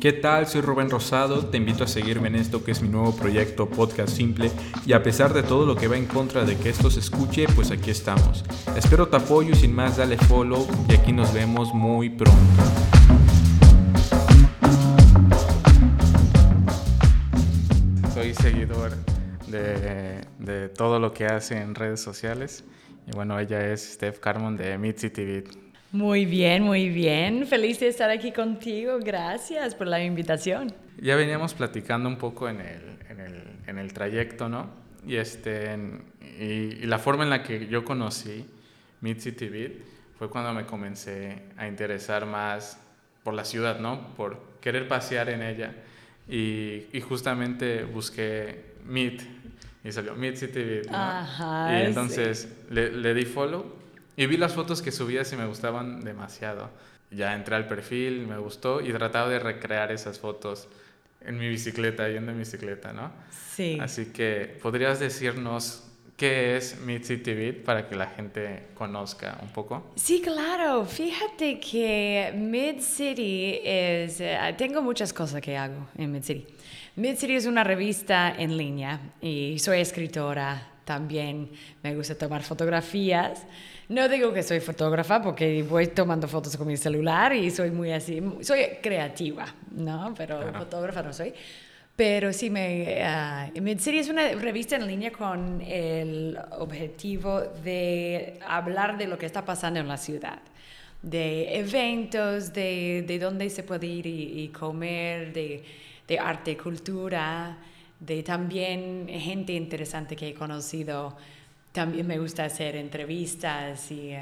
¿Qué tal? Soy Rubén Rosado, te invito a seguirme en esto que es mi nuevo proyecto Podcast Simple y a pesar de todo lo que va en contra de que esto se escuche, pues aquí estamos. Espero tu apoyo y sin más dale follow y aquí nos vemos muy pronto. Soy seguidor de, de todo lo que hace en redes sociales y bueno, ella es Steph Carmon de Mid City muy bien, muy bien. Feliz de estar aquí contigo. Gracias por la invitación. Ya veníamos platicando un poco en el, en el, en el trayecto, ¿no? Y, este, y, la forma en la que yo conocí City Beat fue cuando me comencé a interesar más por la ciudad, ¿no? Por querer pasear en ella. Y, y justamente busqué Mid y salió Mid City Beat, ¿no? Ajá, y entonces le, le di follow y vi las fotos que subías y me gustaban demasiado. Ya entré al perfil, me gustó y trataba de recrear esas fotos en mi bicicleta, yendo en bicicleta, ¿no? Sí. Así que, ¿podrías decirnos qué es Mid City Beat para que la gente conozca un poco? Sí, claro. Fíjate que Mid City es... Eh, tengo muchas cosas que hago en Mid City. Mid City es una revista en línea y soy escritora también. Me gusta tomar fotografías. No digo que soy fotógrafa porque voy tomando fotos con mi celular y soy muy así, soy creativa, ¿no? Pero fotógrafa no soy. Pero sí, me, uh, Mid-City es una revista en línea con el objetivo de hablar de lo que está pasando en la ciudad, de eventos, de, de dónde se puede ir y, comer, de, de arte y cultura, de también gente interesante que he conocido también me gusta hacer entrevistas y,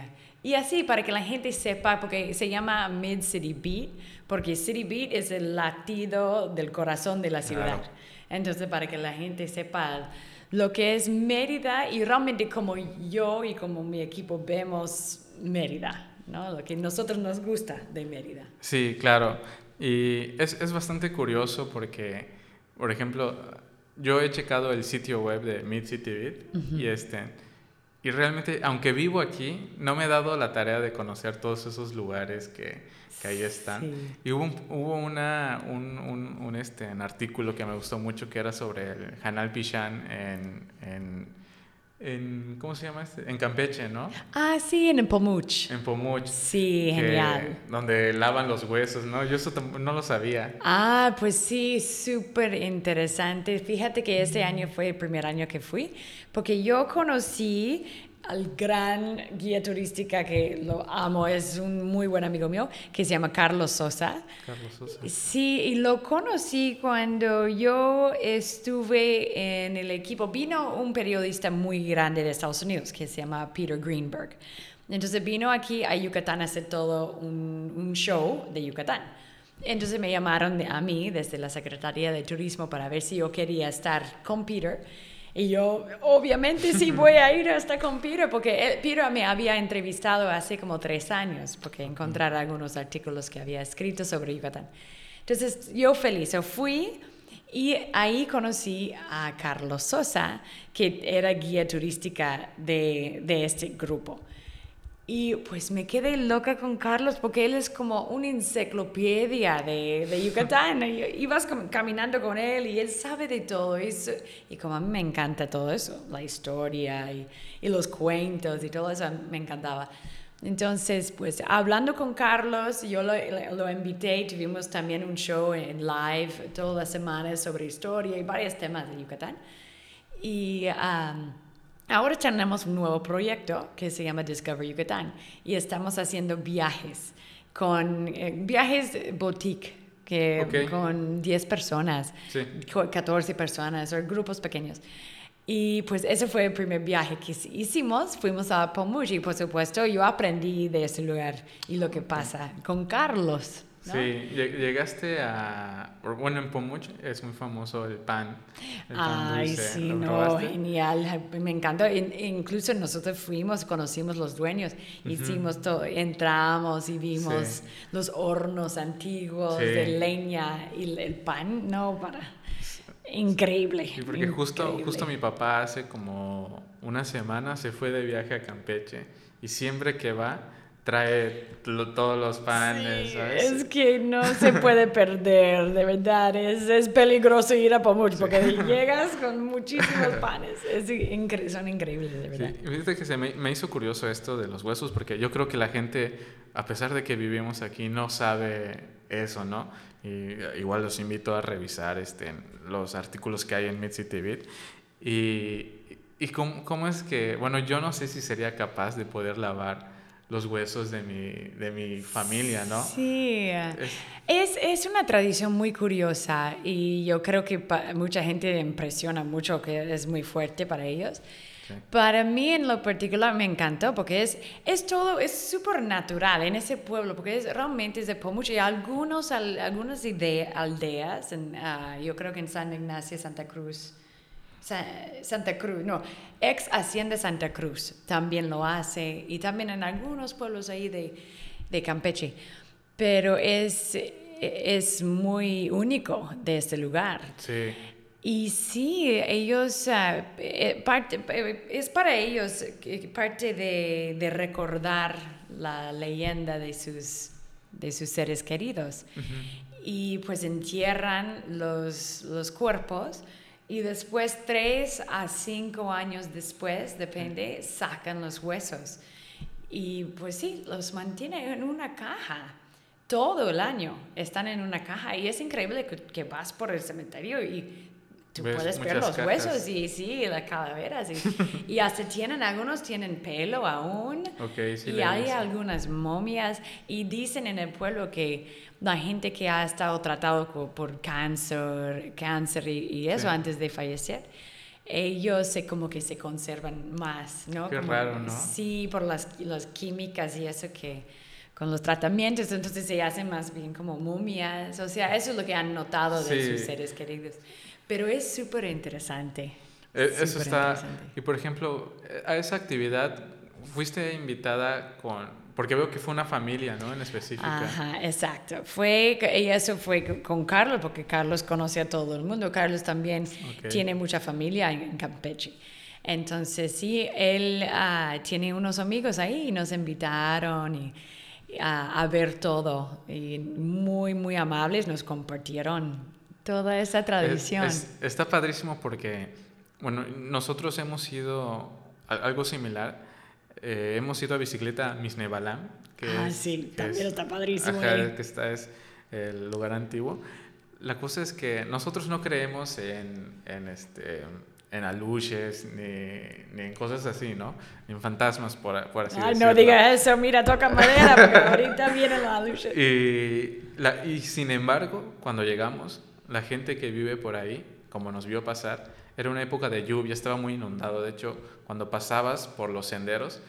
y así para que la gente sepa, porque se llama Mid City Beat, porque City Beat es el latido del corazón de la ciudad. Entonces, para que la gente sepa lo que es Mérida y realmente como yo y como mi equipo vemos Mérida, ¿no? Lo que a nosotros nos gusta de Mérida. Sí, claro. Y es, es bastante curioso porque, por ejemplo, yo he checado el sitio web de Mid City Beat y este y realmente aunque vivo aquí no me he dado la tarea de conocer todos esos lugares que, que ahí están. Y hubo, hubo una, un, un, un, este, un artículo que me gustó mucho que era sobre el Hanal Pichán en, en en, ¿cómo se llama este? En Campeche, ¿no? Ah, sí, en Pomuch. En Pomuch. Sí, genial. Donde lavan los huesos, ¿no? Yo eso no lo sabía. Ah, pues sí, súper interesante. Fíjate que este año fue el primer año que fui, porque yo conocí al gran guía turística que lo amo, es un muy buen amigo mío, que se llama Carlos Sosa. Carlos Sosa. Sí, y lo conocí cuando yo estuve en el equipo. Vino un periodista muy grande de Estados Unidos que se llama Peter Greenberg. Entonces vino aquí a Yucatán a hacer todo un, un show de Yucatán. Entonces me llamaron a mí desde la Secretaría de Turismo para ver si yo quería estar con Peter y yo, obviamente, sí voy a ir hasta con Peter, porque Peter me había entrevistado hace como tres años, porque encontrar algunos artículos que había escrito sobre Yucatán. Entonces, yo feliz, yo fui y ahí conocí a Carlos Sosa, que era guía turística de, de este grupo. Y pues me quedé loca con Carlos porque él es como una enciclopedia de, de Yucatán. y, vas caminando con él y él sabe de todo eso. Y como a mí me encanta todo eso, la historia y, y los cuentos y todo eso, me encantaba. Entonces, pues hablando con Carlos, yo lo, lo invité, tuvimos también un show en live todas las semanas sobre historia y varios temas de Yucatán. Y... Ahora tenemos un nuevo proyecto que se llama Discover Yucatán y estamos haciendo viajes con eh, viajes boutique que con 10 personas, 14 personas o grupos pequeños. Y pues ese fue el primer viaje que hicimos. Fuimos a Pomuch y por supuesto yo aprendí de ese lugar y lo que pasa con Carlos. Sí, llegaste a... Bueno, en Pomuch es muy famoso el pan. Ay, sí, no, genial. Me encanta. incluso nosotros fuimos, conocimos los dueños, hicimos todo, entramos y vimos los hornos antiguos de leña y el pan, no, para... Increíble. Sí, porque Justo, justo mi papá hace como una semana se fue de viaje a Campeche y siempre que va trae todos los panes, ¿sabes? Es que no se puede perder, de verdad. Es, es peligroso ir a Pomuch porque llegas con muchísimos panes. Es son increíbles, de verdad. Sí, que se me, me, hizo curioso esto de los huesos porque yo creo que la gente, a pesar de que vivimos aquí, no sabe eso, ¿no? Y igual los invito a revisar este, los artículos que hay en Mid City Beat. Y, y cómo, cómo es que, bueno, yo no sé si sería capaz de poder lavar los huesos de mi, de mi familia, ¿no? Sí, es, es, una tradición muy curiosa y yo creo que mucha gente impresiona mucho, que es muy fuerte para ellos. Para mí en lo particular me encantó porque es, es todo, es súper natural en ese pueblo, porque es, realmente es de Pomuch y algunos, algunas aldeas, en, ah, yo creo que en San Ignacio, Santa Cruz, Santa Cruz, no, ex Hacienda Santa Cruz también lo hace y también en algunos pueblos ahí de, de Campeche, pero es, es muy único de este lugar. Sí. Y sí, ellos, ah, eh, parte, eh, es para ellos parte de, de, recordar la leyenda de sus, de sus seres queridos. Y pues entierran los, los cuerpos y después, tres a cinco años después, depende, sacan los huesos. Y pues sí, los mantienen en una caja. Todo el año están en una caja. Y es increíble que, vas por el cementerio y tú puedes ver los huesos y sí, las calaveras. Y, y, hasta tienen, algunos tienen pelo aún. Okay, sí, y hay algunas momias. Y dicen en el pueblo que la gente que ha estado tratado por cáncer, cáncer y, eso antes de fallecer, ellos se, como que se conservan más, ¿no? Qué raro, ¿no? Sí, por las, las químicas y eso que con los tratamientos, entonces se hacen más bien como momias, o sea, eso es lo que han notado de sus seres queridos. Pero es súper interesante. Eh, eso está, y por ejemplo, a esa actividad fuiste invitada con porque veo que fue una familia, ¿no? En específico. Ajá, exacto. Fue, y eso fue con Carlos, porque Carlos conoce a todo el mundo. Carlos también tiene mucha familia en, Campeche. Entonces, sí, él ah, tiene unos amigos ahí y nos invitaron y, a ver todo. Y muy, muy amables, nos compartieron toda esa tradición. está padrísimo porque, bueno, nosotros hemos sido algo similar eh, hemos ido a bicicleta a Misnebalam. Que ah, sí, también está padrísimo. Ajá, que está, es el lugar antiguo. La cosa es que nosotros no creemos en, en, este, en aluches ni, ni, en cosas así, ¿no? Ni en fantasmas, por, por así Ay, decirlo. no diga eso, mira, toca madera, porque ahorita vienen los aluches. Y, la, y sin embargo, cuando llegamos, la gente que vive por ahí, como nos vio pasar, era una época de lluvia, estaba muy inundado. De hecho, cuando pasabas por los senderos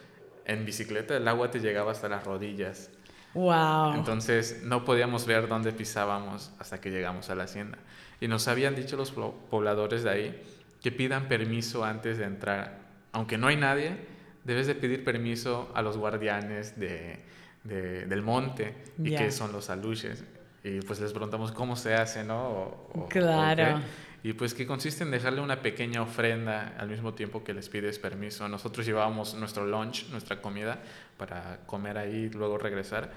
en bicicleta, el agua te llegaba hasta las rodillas. Wow. Entonces no podíamos ver dónde pisábamos hasta que llegamos a la hacienda. Y nos habían dicho los pobladores de ahí que pidan permiso antes de entrar. Aunque no hay nadie, debes de pedir permiso a los guardianes de, del monte y que son los aluches. Y pues les preguntamos cómo se hace, ¿no? claro y pues que consiste en dejarle una pequeña ofrenda al mismo tiempo que les pides permiso. Nosotros llevábamos nuestro lunch, nuestra comida, para comer ahí y luego regresar.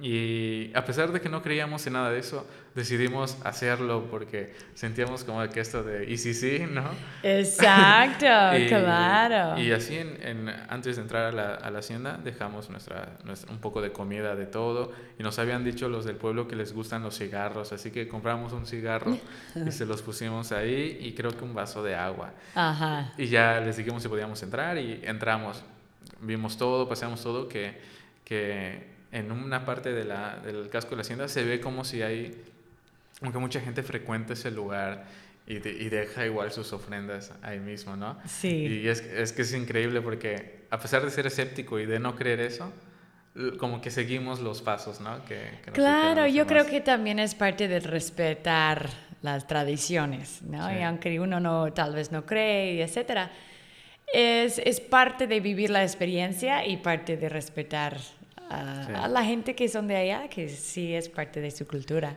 Y a pesar de que no creíamos en nada de eso, decidimos hacerlo porque sentíamos como que esto de, ¿y si sí, no? Exacto, claro. Y así, en, antes de entrar a la, a la hacienda, dejamos nuestra, nuestra, un poco de comida de todo. Y nos habían dicho los del pueblo que les gustan los cigarros, así que compramos un cigarro y se los pusimos ahí y creo que un vaso de agua. Ajá. Y ya les dijimos si podíamos entrar y entramos. Vimos todo, paseamos todo, que... que en una parte de la, del casco de la hacienda se ve como si hay, aunque mucha gente frecuenta ese lugar y, y, deja igual sus ofrendas ahí mismo, ¿no? Sí. Y es, es, que es increíble porque a pesar de ser escéptico y de no creer eso, como que seguimos los pasos, ¿no? Que, claro, yo creo que también es parte de respetar las tradiciones, ¿no? Y aunque uno no, tal vez no cree, etcétera, es, es parte de vivir la experiencia y parte de respetar a, la gente que son de allá, que sí es parte de su cultura.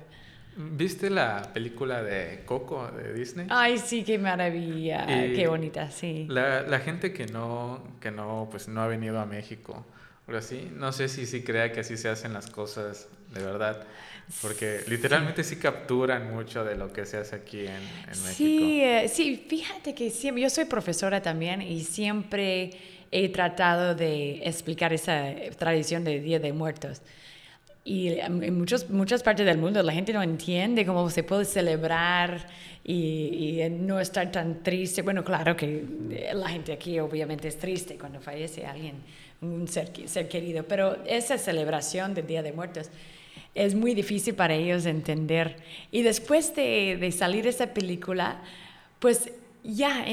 ¿Viste la película de Coco de Disney? Ay, sí, qué maravilla, qué bonita, sí. La, la, gente que no, que no, pues no ha venido a México Pero así, no sé si sí crea que así se hacen las cosas de verdad. Porque literalmente sí capturan mucho de lo que se hace aquí en, México. Sí, eh, sí, fíjate que siempre, yo soy profesora también y siempre he tratado de explicar esa tradición de Día de Muertos. Y en muchos, muchas partes del mundo la gente no entiende cómo se puede celebrar y, y, no estar tan triste. Bueno, claro que la gente aquí obviamente es triste cuando fallece alguien, un ser, ser querido, pero esa celebración del Día de Muertos es muy difícil para ellos entender. Y después de, de salir esa película, pues ya,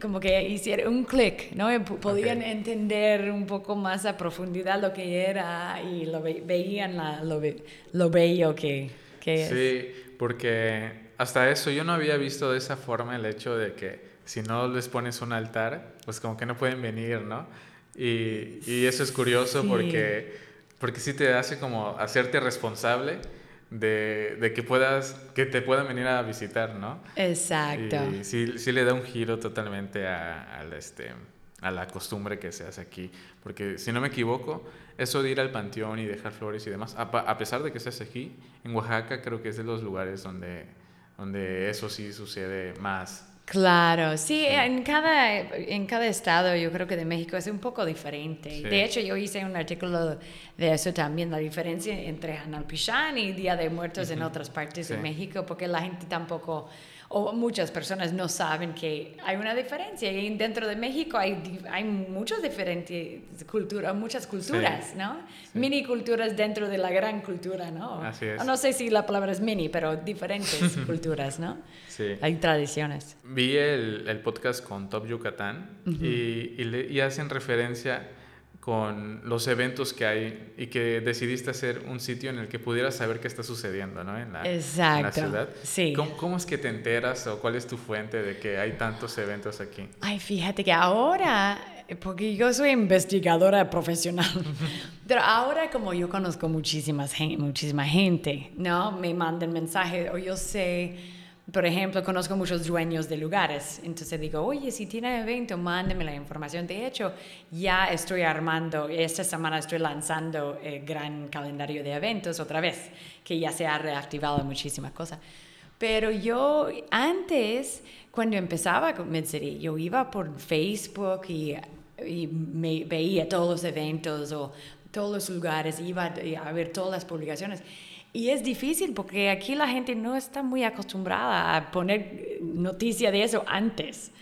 como que hicieron un clic, ¿no? Podían entender un poco más a profundidad lo que era y lo veían la, lo, lo, bello que, que es. Sí, porque hasta eso yo no había visto de esa forma el hecho de que si no les pones un altar, pues como que no pueden venir, ¿no? Y, y eso es curioso porque, porque sí te hace como hacerte responsable de, de, que puedas, que te puedan venir a visitar, ¿no? Exacto. Y sí, sí le da un giro totalmente a, a, este, a la costumbre que se hace aquí. Porque si no me equivoco, eso de ir al panteón y dejar flores y demás, a, a pesar de que se hace aquí, en Oaxaca creo que es de los lugares donde, donde eso sí sucede más. Claro, sí, En, cada, en cada estado yo creo que de México es un poco diferente. De hecho, yo hice un artículo de eso también, la diferencia entre Hanalpichán y Día de Muertos en otras partes de México, porque la gente tampoco o muchas personas no saben que hay una diferencia. Y dentro de México hay, hay muchas diferentes culturas, muchas culturas, ¿no? Mini culturas dentro de la gran cultura, ¿no? Así es. No sé si la palabra es mini, pero diferentes culturas, ¿no? Sí. Hay tradiciones. Vi el, el podcast con Top Yucatán y, y, le, y hacen referencia con los eventos que hay y que decidiste hacer un sitio en el que pudieras saber qué está sucediendo ¿no? en, la, Exacto, la ciudad. Sí. ¿Cómo, ¿Cómo, es que te enteras o cuál es tu fuente de que hay tantos eventos aquí? Ay, fíjate que ahora, porque yo soy investigadora profesional, pero ahora como yo conozco muchísimas, muchísima gente, ¿no? Me mandan mensajes o yo sé por ejemplo, conozco muchos dueños de lugares, entonces digo, oye, si tiene evento, mándeme la información. De hecho, ya estoy armando, esta semana estoy lanzando el gran calendario de eventos otra vez, que ya se ha reactivado muchísimas cosas. Pero yo antes, cuando empezaba con Midcity, yo iba por Facebook y, y me veía todos los eventos o todos los lugares, iba a ver todas las publicaciones. Y es difícil porque aquí la gente no está muy acostumbrada a poner noticia de eso antes.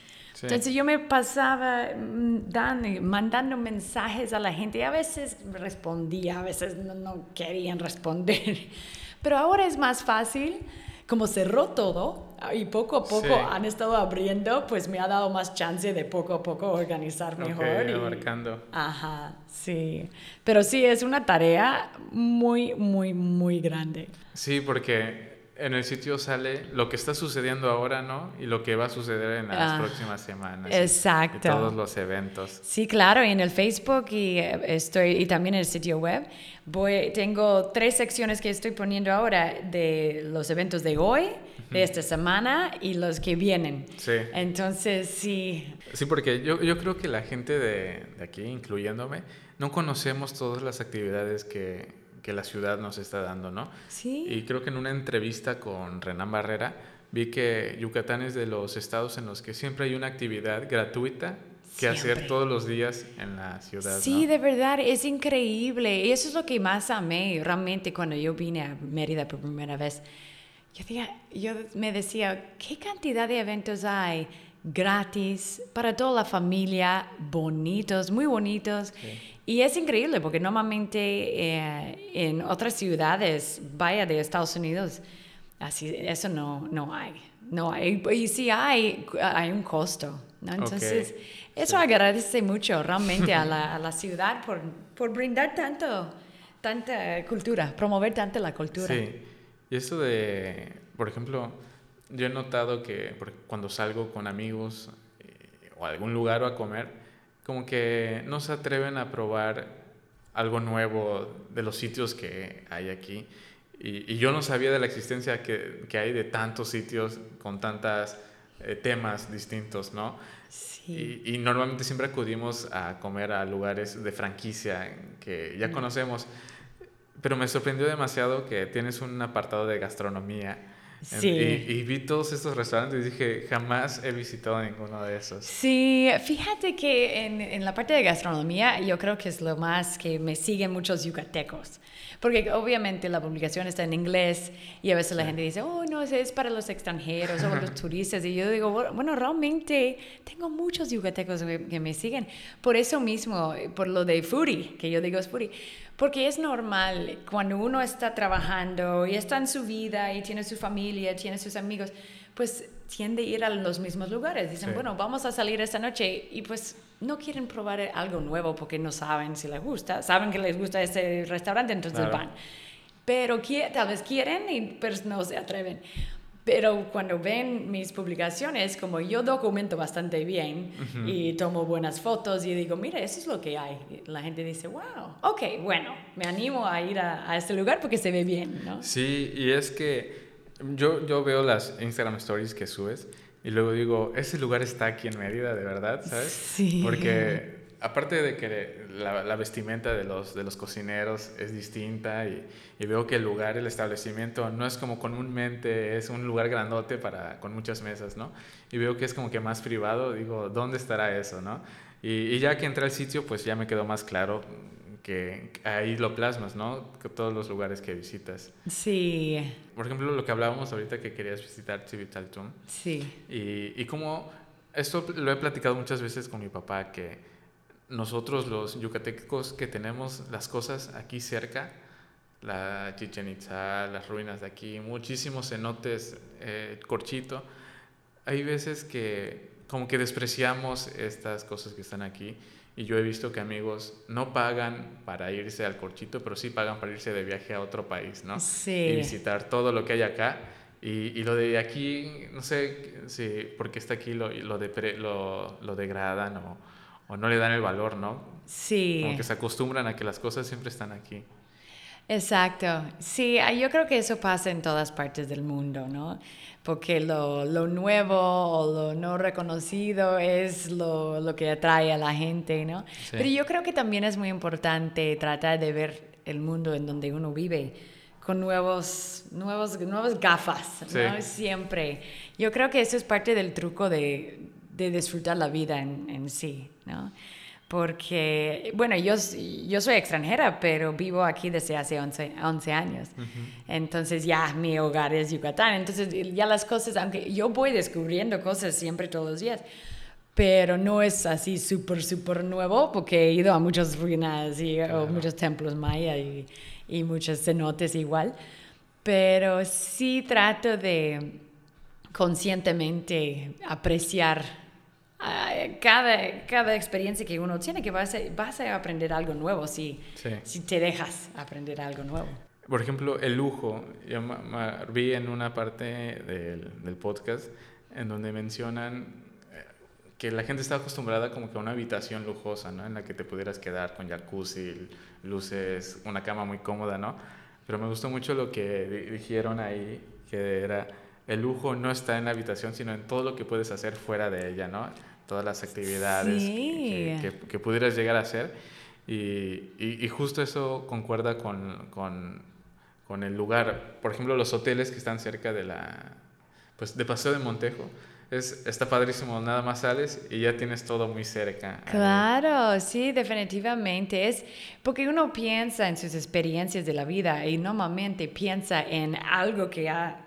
Entonces yo me pasaba mm, dan, mandando mensajes a la gente y a veces respondía, a veces no, no querían responder. Pero ahora es más fácil como cerró todo y poco a poco han estado abriendo, pues me ha dado más chance de poco a poco organizar mejor. Okay, y, abarcando. Ajá, sí. Pero sí, es una tarea muy, muy, muy grande. Sí, porque en el sitio sale lo que está sucediendo ahora, ¿no? Y lo que va a suceder en las ah, próximas semanas. Exacto. Y, todos los eventos. Sí, claro, y en el Facebook y eh, estoy y también en el sitio web voy tengo tres secciones que estoy poniendo ahora de los eventos de hoy, de esta semana y los que vienen. Sí. Entonces, sí. Sí, porque yo, yo creo que la gente de, de aquí, incluyéndome, no conocemos todas las actividades que que la ciudad nos está dando, ¿no? Sí. Y creo que en una entrevista con Renan Barrera vi que Yucatán es de los estados en los que siempre hay una actividad gratuita que hacer todos los días en la ciudad. Sí, de verdad, es increíble. Y eso es lo que más amé realmente cuando yo vine a Mérida por primera vez. Yo, yo me decía, ¿qué cantidad de eventos hay gratis para toda la familia, bonitos, muy bonitos? Y es increíble porque normalmente eh, en otras ciudades, vaya de Estados Unidos, así, eso no, no hay. No hay. Y si hay, hay un costo. ¿no? Entonces, eso agradece mucho realmente a la, a la ciudad por, por, brindar tanto, tanta cultura, promover tanto la cultura. Sí. Y eso de, por ejemplo, yo he notado que cuando salgo con amigos eh, o a algún lugar o a comer, como que no se atreven a probar algo nuevo de los sitios que hay aquí. Y, yo no sabía de la existencia que, que, hay de tantos sitios con tantas eh, temas distintos, ¿no? Sí. Y, y normalmente siempre acudimos a comer a lugares de franquicia que ya Mm. conocemos. Pero me sorprendió demasiado que tienes un apartado de gastronomía. Sí. Y, y vi todos estos restaurantes y dije, jamás he visitado ninguno de esos. Sí, fíjate que en, en la parte de gastronomía yo creo que es lo más que me siguen muchos yucatecos. Porque obviamente la publicación está en inglés y a veces la gente dice, oh, no, es para los extranjeros o los turistas. Y yo digo, "Bueno, realmente tengo muchos yucatecos que, que me siguen. Por eso mismo, eh, por lo de foodie, que yo digo es foodie. Porque es normal cuando uno está trabajando y está en su vida y tiene su familia, tiene sus amigos, pues tiende a ir a los mismos lugares. Dicen, Sí. bueno, vamos a salir esta noche y pues no quieren probar algo nuevo porque no saben si les gusta. Saben que les gusta ese restaurante, entonces Claro. van. Pero tal vez quieren y pues no se atreven. Pero cuando ven mis publicaciones, como yo documento bastante bien y tomo buenas fotos y digo, mira, eso es lo que hay. Y La gente dice, wow, ok, bueno, me animo a ir a, a este lugar porque se ve bien, ¿no? Sí, y es que yo, yo veo las Instagram stories que subes y luego digo, ese lugar está aquí en Mérida, de verdad, ¿sabes? Sí. Porque aparte de que la, la vestimenta de los, de los cocineros es distinta y, y veo que el lugar, el establecimiento, no es como comúnmente es un lugar grandote para, con muchas mesas, ¿no? Y veo que es como que más privado, digo, ¿dónde estará eso, no? Y, y ya que entré al sitio, pues ya me quedó más claro que ahí lo plasmas, ¿no? Que todos los lugares que visitas. Sí, Por ejemplo, lo que hablábamos ahorita que querías visitar Chivitaltum. sí. Y, y como esto lo he platicado muchas veces con mi papá, que nosotros los yucatecos que tenemos las cosas aquí cerca, la Chichen Itza, las ruinas de aquí, muchísimos cenotes, eh, corchito, hay veces que como que despreciamos estas cosas que están aquí. Y yo he visto que amigos no pagan para irse al corchito, pero sí pagan para irse de viaje a otro país, ¿no? Sí. y visitar todo lo que hay acá. Y, y lo de aquí, no sé si porque está aquí lo, lo, depre- lo, lo degradan o, o no le dan el valor, ¿no? Sí. Como que se acostumbran a que las cosas siempre están aquí. Exacto. Sí, ah, yo creo que eso pasa en todas partes del mundo, ¿no? Porque lo, lo nuevo o lo no reconocido es lo, lo que atrae a la gente, ¿no? Sí. Pero yo creo que también es muy importante tratar de ver el mundo en donde uno vive con nuevos, nuevos, nuevas gafas, ¿no? Siempre. Yo creo que eso es parte del truco de, de disfrutar la vida en, en sí, ¿no? Porque, bueno, yo, yo soy extranjera, pero vivo aquí desde hace 11, 11 años. Entonces ya mi hogar es Yucatán. Entonces ya las cosas, aunque yo voy descubriendo cosas siempre todos los días, pero no es así súper, súper nuevo porque he ido a muchas ruinas y o muchos templos maya y, y muchos cenotes igual. Pero sí trato de conscientemente apreciar cada, cada experiencia que uno tiene, que vas a, vas a aprender algo nuevo si, Sí. si te dejas aprender algo nuevo. Por ejemplo, el lujo. Yo vi en una parte del, del podcast en donde mencionan eh, que la gente está acostumbrada como que a una habitación lujosa, ¿no? En la que te pudieras quedar con jacuzzi, luces, una cama muy cómoda, ¿no? Pero me gustó mucho lo que di- dijeron ahí, que era el lujo no está en la habitación, sino en todo lo que puedes hacer fuera de ella, ¿no? Todas las actividades que- Sí. que, que, que pudieras llegar a hacer. Y, y- y justo eso concuerda con, con, con el lugar. Por ejemplo, los hoteles que están cerca de la... Pues de Paseo de Montejo. Es, está padrísimo, nada más sales y ya tienes todo muy cerca. ahí. Claro, sí, definitivamente. Es porque uno piensa en sus experiencias de la vida y normalmente piensa en algo que ha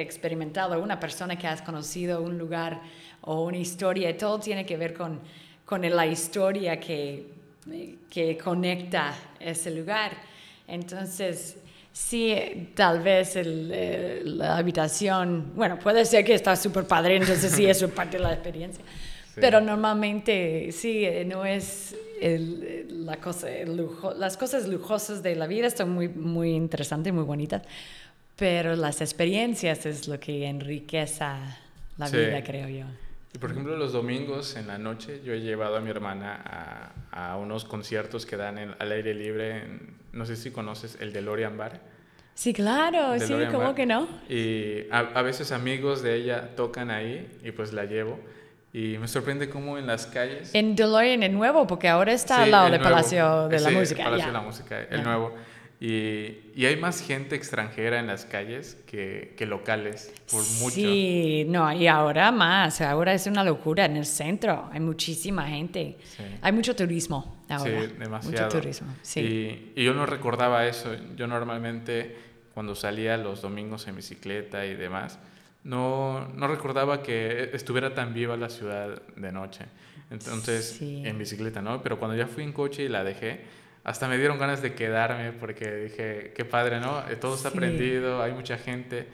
experimentado una persona que has conocido, un lugar o una historia. Todo tiene que ver con, con la historia que, que conecta ese lugar. Entonces, sí, tal vez el, eh, la habitación, bueno, puede ser que está súper padre, entonces sí, eso es parte de la experiencia. Sí. Pero normalmente sí, no es el- la cosa, el lujo, las cosas lujosas de la vida son muy, muy interesantes, muy bonitas, pero las experiencias es lo que enriquece la Sí. vida, creo yo. Y por ejemplo, los domingos en la noche yo he llevado a mi hermana a, a unos conciertos que dan en- al aire libre. en- no sé si conoces el DeLorean Bar. Sí, claro, sí, ¿cómo que no? Y a, a veces amigos de ella tocan ahí y pues la llevo. Y me sorprende cómo en las calles... En DeLorean el nuevo, porque ahora está Sí, al lado el del. Palacio de la Música. Palacio ya. de la Música, el Ya. nuevo. Y, y hay más gente extranjera en las calles que, que locales, por mucho. Sí, no, y ahora más, ahora es una locura en el centro, hay muchísima gente, Sí. hay mucho turismo ahora, Sí, demasiado. mucho turismo, sí. Y, y yo no recordaba eso. Yo normalmente, cuando salía los domingos en bicicleta y demás, no, no recordaba que estuviera tan viva la ciudad de noche. Entonces, en bicicleta, ¿no? Pero cuando ya fui en coche y la dejé, hasta me dieron ganas de quedarme porque dije, qué padre, ¿no? Eh, Todo está Sí. prendido, hay mucha gente.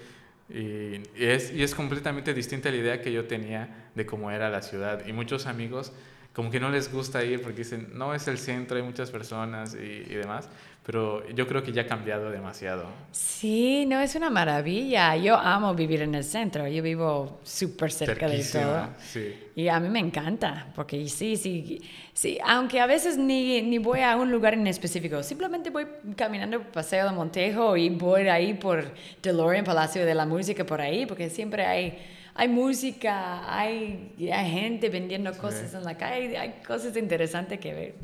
Y, y es, y es completamente distinta la idea que yo tenía de cómo era la ciudad. Y muchos amigos como que no les gusta ir porque dicen, no es el centro, hay muchas personas y, y demás. Pero yo creo que ya ha cambiado demasiado. Sí, no, es una maravilla, yo amo vivir en el centro, yo vivo súper cerca de todo. Sí. Y a mí me encanta, porque sí, sí, sí, aunque a veces ni, ni voy a un lugar en específico, simplemente voy caminando por Paseo de Montejo y voy ahí por DeLorean, Palacio de la Música, por ahí, porque siempre hay, hay música, hay, hay gente vendiendo cosas en la calle, hay cosas interesantes que ver.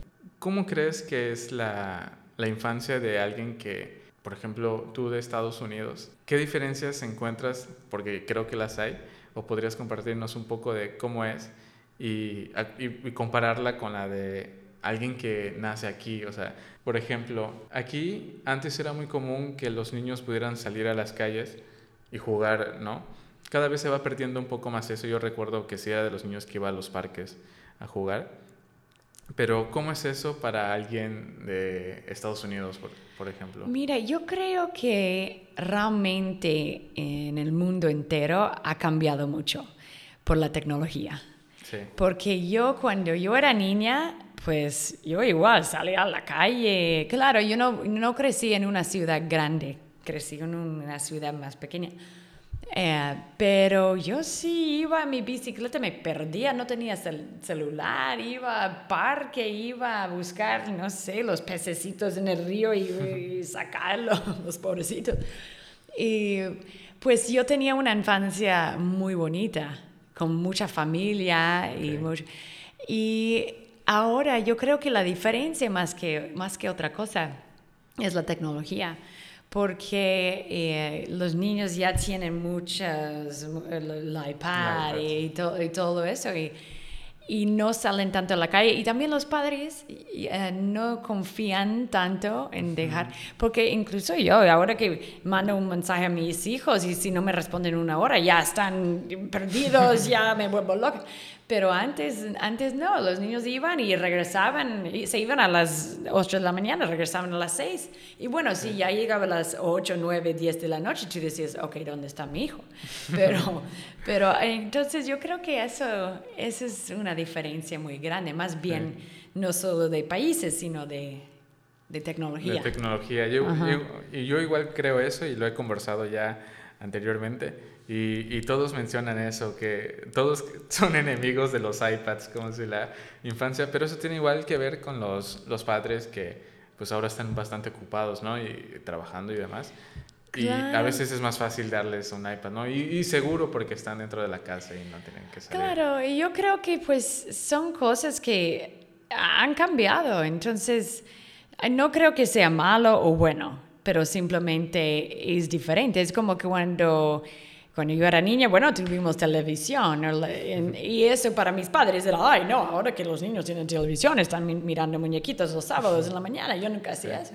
¿Cómo crees que es la, la infancia de alguien que, por ejemplo, tú de Estados Unidos, qué diferencias encuentras? Porque creo que las hay, o podrías compartirnos un poco de cómo es y, y, y compararla con la de alguien que nace aquí. O sea, por ejemplo, aquí antes era muy común que los niños pudieran salir a las calles y jugar, ¿no? Cada vez se va perdiendo un poco más eso. Yo recuerdo que sí era de los niños que iba a los parques a jugar. Pero ¿cómo es eso para alguien de Estados Unidos, por, por ejemplo? Mira, yo creo que realmente en el mundo entero ha cambiado mucho por la tecnología. Sí. Porque yo cuando yo era niña, pues yo igual salía a la calle. Claro, yo no, no crecí en una ciudad grande, crecí en una ciudad más pequeña. Eh, pero yo sí iba en mi bicicleta, me perdía, no tenía cel- celular, iba al parque, iba a buscar, no sé, los pececitos en el río y, y sacarlos, los pobrecitos. Y pues yo tenía una infancia muy bonita, con mucha familia y, Ok. mucho- y ahora yo creo que la diferencia más que, más que otra cosa es la tecnología. Porque eh, los niños ya tienen muchas, el, el iPad iPad. y, to- y todo eso, y, y no salen tanto a la calle. Y también los padres eh, no confían tanto en dejar, porque incluso yo, ahora que mando un mensaje a mis hijos y si no me responden en una hora, ya están perdidos, ya me vuelvo loca. Pero antes, antes no, los niños iban y regresaban, y se iban a las 8 de la mañana, regresaban a las 6. Y bueno, si ya llegaba a las 8, 9, 10 de la noche, tú decías, ok, ¿dónde está mi hijo? Pero, pero eh, entonces yo creo que eso, eso es una diferencia muy grande, más bien no solo de países, sino de, de tecnología. De tecnología. Yo, yo- y yo igual creo eso y lo he conversado ya anteriormente. Y, y todos mencionan eso, que todos son enemigos de los iPads, como si la infancia, pero eso tiene igual que ver con los, los padres que pues ahora están bastante ocupados, ¿no? Y trabajando y demás. Y a Claro. veces es más fácil darles un iPad, ¿no? Y, y seguro porque están dentro de la casa y no tienen que salir. Claro, y yo creo que pues son cosas que han cambiado, entonces eh, no creo que sea malo o bueno, pero simplemente es diferente. Es como que cuando, cuando yo era niña, bueno, tuvimos televisión y eso para mis padres era, ay, no, ahora que los niños tienen televisión están mi- mirando muñequitos los sábados en la mañana, yo nunca hacía eso.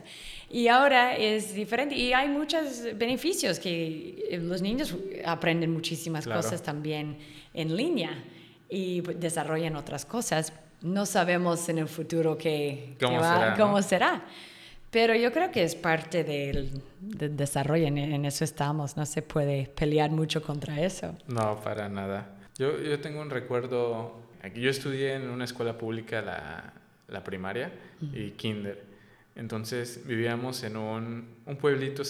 Y ahora es diferente y hay muchos beneficios que eh, los niños aprenden muchísimas Claro. cosas también en línea y desarrollan otras cosas. No sabemos en el futuro qué, qué ¿Cómo va- será, no? cómo será. Pero yo creo que es parte del, del desarrollo, en, en eso estamos, no se puede pelear mucho contra eso. No, para nada. Yo, yo tengo un recuerdo, aquí yo estudié en una escuela pública la, la primaria y kinder. Entonces vivíamos en un, un pueblito,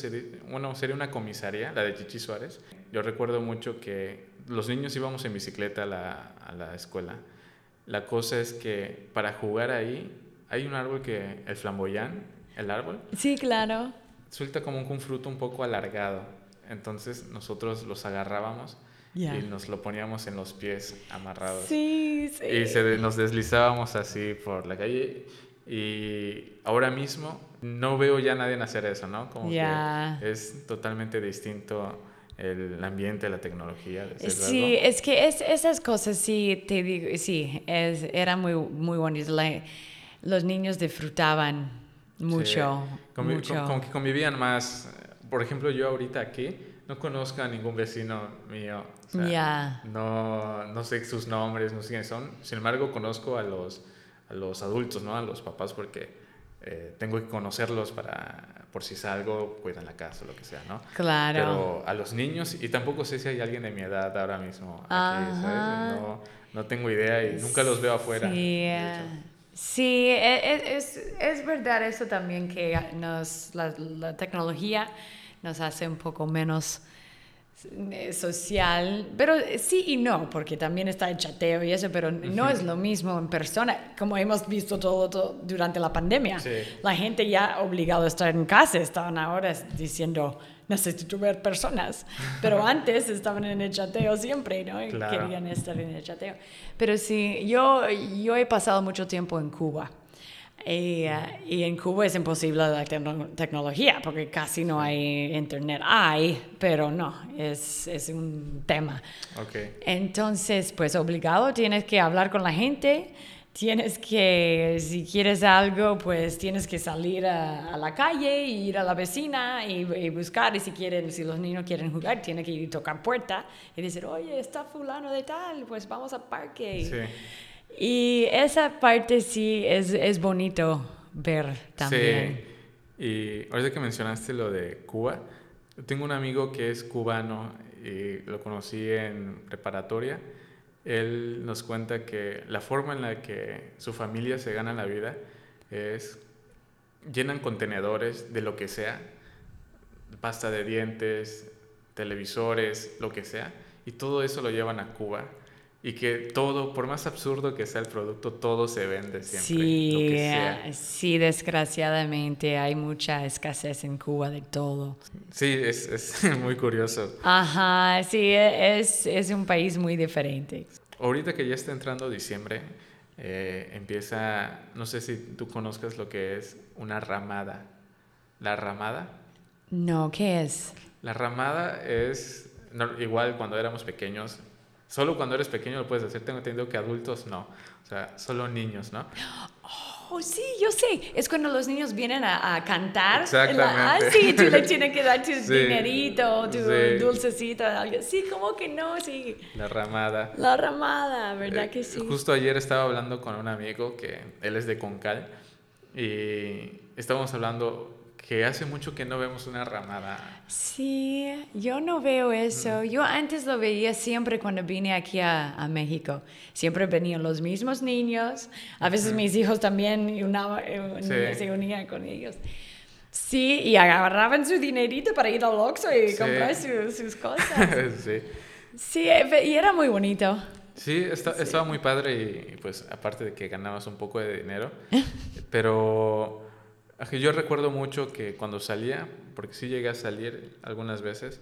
bueno, sería una comisaría, la de Chichi Suárez. Yo recuerdo mucho que los niños íbamos en bicicleta a la, a la escuela. La cosa es que para jugar ahí hay un árbol que, el flamboyán, el árbol, Sí, claro. suelta como un fruto un poco alargado. Entonces nosotros los agarrábamos y nos lo poníamos en los pies amarrados. Sí, sí. Y se, nos deslizábamos así por la calle. Y ahora mismo no veo ya a nadie hacer eso, ¿no? Como que es totalmente distinto el ambiente, la tecnología. Sí, es que es, esas cosas sí, te digo, sí, es, era muy, muy bonito. los niños disfrutaban mucho, mucho. Como, que convivían más. Por ejemplo, yo ahorita aquí no conozco a ningún vecino mío. Ya. no, no sé sus nombres, no sé quiénes son. Sin embargo, conozco a los, a los adultos, ¿no? A los papás porque eh, tengo que conocerlos para, por si salgo, cuidan la casa o lo que sea, ¿no? Claro. Pero a los niños, y tampoco sé si hay alguien de mi edad ahora mismo aquí, ¿sabes? No, no, tengo idea y nunca los veo afuera. Sí, sí e, e, es, es, verdad eso también que nos, la, la tecnología nos hace un poco menos eh, social, pero sí y no, porque también está el chateo y eso, pero no es lo mismo en persona, como hemos visto todo, durante la pandemia. La gente ya obligado a estar en casa, estaban ahora diciendo, necesito ver personas, pero antes estaban en el chateo siempre, ¿no? Querían estar en el chateo. Pero sí, yo, yo he pasado mucho tiempo en Cuba. Y, y, en Cuba es imposible la tecnología porque casi no hay internet. Hay, pero no, es, es un tema. Okay. Entonces, pues obligado tienes que hablar con la gente, tienes que, si quieres algo, pues tienes que salir a, la calle, ir a la vecina y, buscar. Y si, quieren, si los niños quieren jugar, tienes que ir a tocar puerta y decir, oye, está fulano de tal, pues vamos al parque. Sí. Y esa parte sí es, es bonito ver también. Sí, y ahorita que mencionaste lo de Cuba, tengo un amigo que es cubano y lo conocí en preparatoria. Él nos cuenta que la forma en la que su familia se gana la vida es llenan contenedores de lo que sea, pasta de dientes, televisores, lo que sea, y todo eso lo llevan a Cuba y que todo, por más absurdo que sea el producto, todo se vende siempre. Sí, eh, sí, desgraciadamente hay mucha escasez en Cuba de todo. Sí, es, es muy curioso. Ajá, sí, es, es, un país muy diferente. Ahorita que ya está entrando diciembre, eh, empieza, no sé si tú conozcas lo que es una ramada. ¿La ramada? No, ¿qué es? La ramada es, igual cuando éramos pequeños, Solo cuando eres pequeño lo puedes hacer. Tengo entendido que adultos no. O sea, solo niños, ¿no? Oh, sí, yo sé. Es cuando los niños vienen a, cantar. Exactamente. ah, sí, tú le tienes que dar tu dinerito, tu dulcecito, algo. Sí, ¿cómo que no? Sí. La ramada. La ramada, ¿verdad eh, que sí? Justo ayer estaba hablando con un amigo que él es de Concal y estábamos hablando que hace mucho que no vemos una ramada. Sí, yo no veo eso. Yo antes lo veía siempre cuando vine aquí a, a México. Siempre venían los mismos niños. A veces mis hijos también eh, se unían con ellos. Sí, y agarraban su dinerito para ir al Oxxo y comprar sus cosas. sí. Sí, eh, y era muy bonito. Sí, estaba muy padre y pues aparte de que ganabas un poco de dinero, pero yo recuerdo mucho que cuando salía, porque sí llegué a salir algunas veces,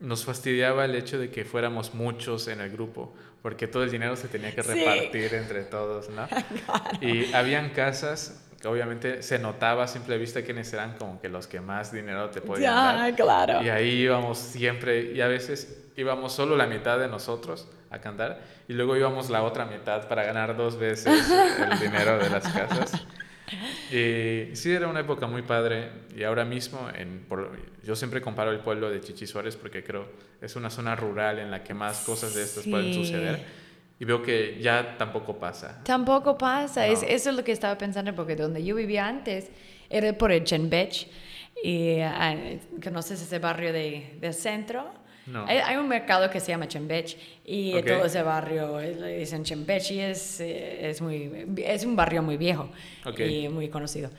nos fastidiaba el hecho de que fuéramos muchos en el grupo, porque todo el dinero se tenía que repartir entre todos, ¿no? Y habían casas que obviamente se notaba a simple vista quiénes eran como que los que más dinero te podían dar. claro. Y ahí íbamos siempre, y a veces íbamos solo la mitad de nosotros a cantar, y luego íbamos la otra mitad para ganar dos veces el dinero de las casas. Y sí, era una época muy padre. Y ahora mismo, en, yo siempre comparo el pueblo de Chichi Suárez porque creo es una zona rural en la que más cosas de estas pueden suceder. Y veo que ya tampoco pasa. Tampoco pasa. Es, eso es lo que estaba pensando porque donde yo vivía antes era por el Chenbech. Y ah, conoces ese barrio de, del centro. Hay, un mercado que se llama Chembech y todo ese barrio es en Chembech y es, eh, es, muy, es un barrio muy viejo y muy conocido.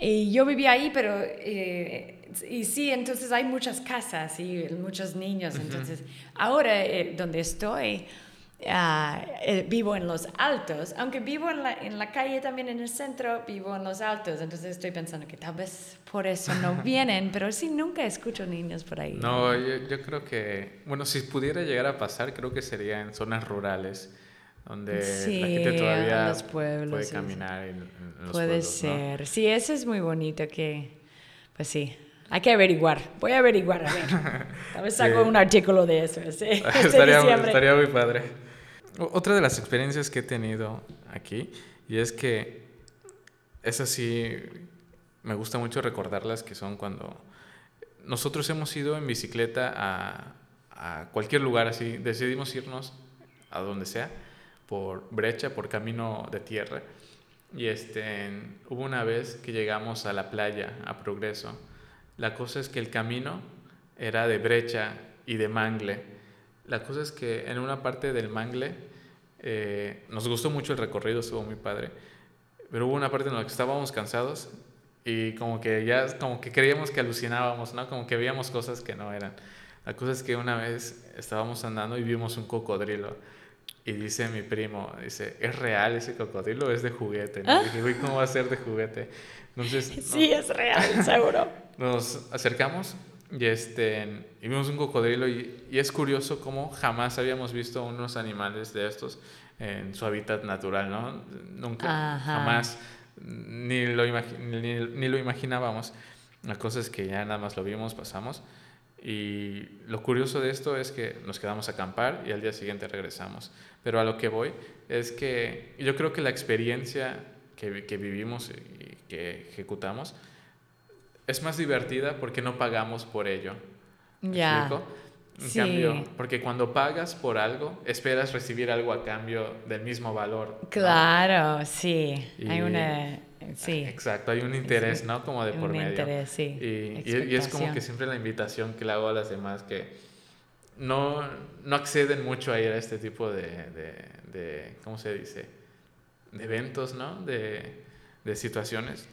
Y yo vivía ahí, pero... Eh, y sí, entonces hay muchas casas y muchos niños. Entonces, ahora eh, donde estoy, eh, vivo en los altos, aunque vivo en la, en la calle también en el centro, vivo en los altos, entonces estoy pensando que tal vez por eso no vienen, pero sí nunca escucho niños por ahí. No, yo, yo creo que, bueno, si pudiera llegar a pasar, creo que sería en zonas rurales donde Sí, la gente todavía los pueblos, puede sí, caminar en, en los Puede pueblos, ¿no? ser. Sí, eso es muy bonito que, pues sí, hay que averiguar. Voy a averiguar, a ver. Tal vez Sí. hago un artículo de eso. Sí, este estaría, estaría muy padre. Otra de las experiencias que he tenido aquí, y es que esas sí me gusta mucho recordarlas, que son cuando nosotros hemos ido en bicicleta a, a cualquier lugar así, decidimos irnos a donde sea, por brecha, por camino de tierra. Y este, hubo una vez que llegamos a la playa, a Progreso. La cosa es que el camino era de brecha y de mangle. La cosa es que en una parte del mangle eh, nos gustó mucho el recorrido, estuvo muy padre. Pero hubo una parte en la que estábamos cansados y como que ya, como que creíamos que alucinábamos, ¿no? Como que veíamos cosas que no eran. La cosa es que una vez estábamos andando y vimos un cocodrilo. Y dice mi primo, dice, ¿es real ese cocodrilo o es de juguete? ¿no? Y dije, "Uy, ¿cómo va a ser de juguete? Entonces, no- Sí, es real, seguro. nos acercamos y, este, y vimos un cocodrilo y, y es curioso cómo jamás habíamos visto unos animales de estos en su hábitat natural, ¿no? Nunca, Ajá. jamás, ni lo, ni, ni lo imaginábamos. La cosa es que ya nada más lo vimos, pasamos. Y lo curioso de esto es que nos quedamos a acampar y al día siguiente regresamos. Pero a lo que voy es que yo creo que la experiencia que, que vivimos y que ejecutamos es más divertida porque no pagamos por ello. ¿Me Ya. explico? En Sí. cambio, porque cuando pagas por algo, esperas recibir algo a cambio del mismo valor. ¿no? Claro, sí. Hay una. Sí. Exacto, hay un interés, ¿no? Como de Un por medio. interés, sí. Y, y- y es como que siempre la invitación que le hago a las demás que no, no acceden mucho a ir a este tipo de, de, de- ¿cómo se dice? De eventos, ¿no? De, de situaciones.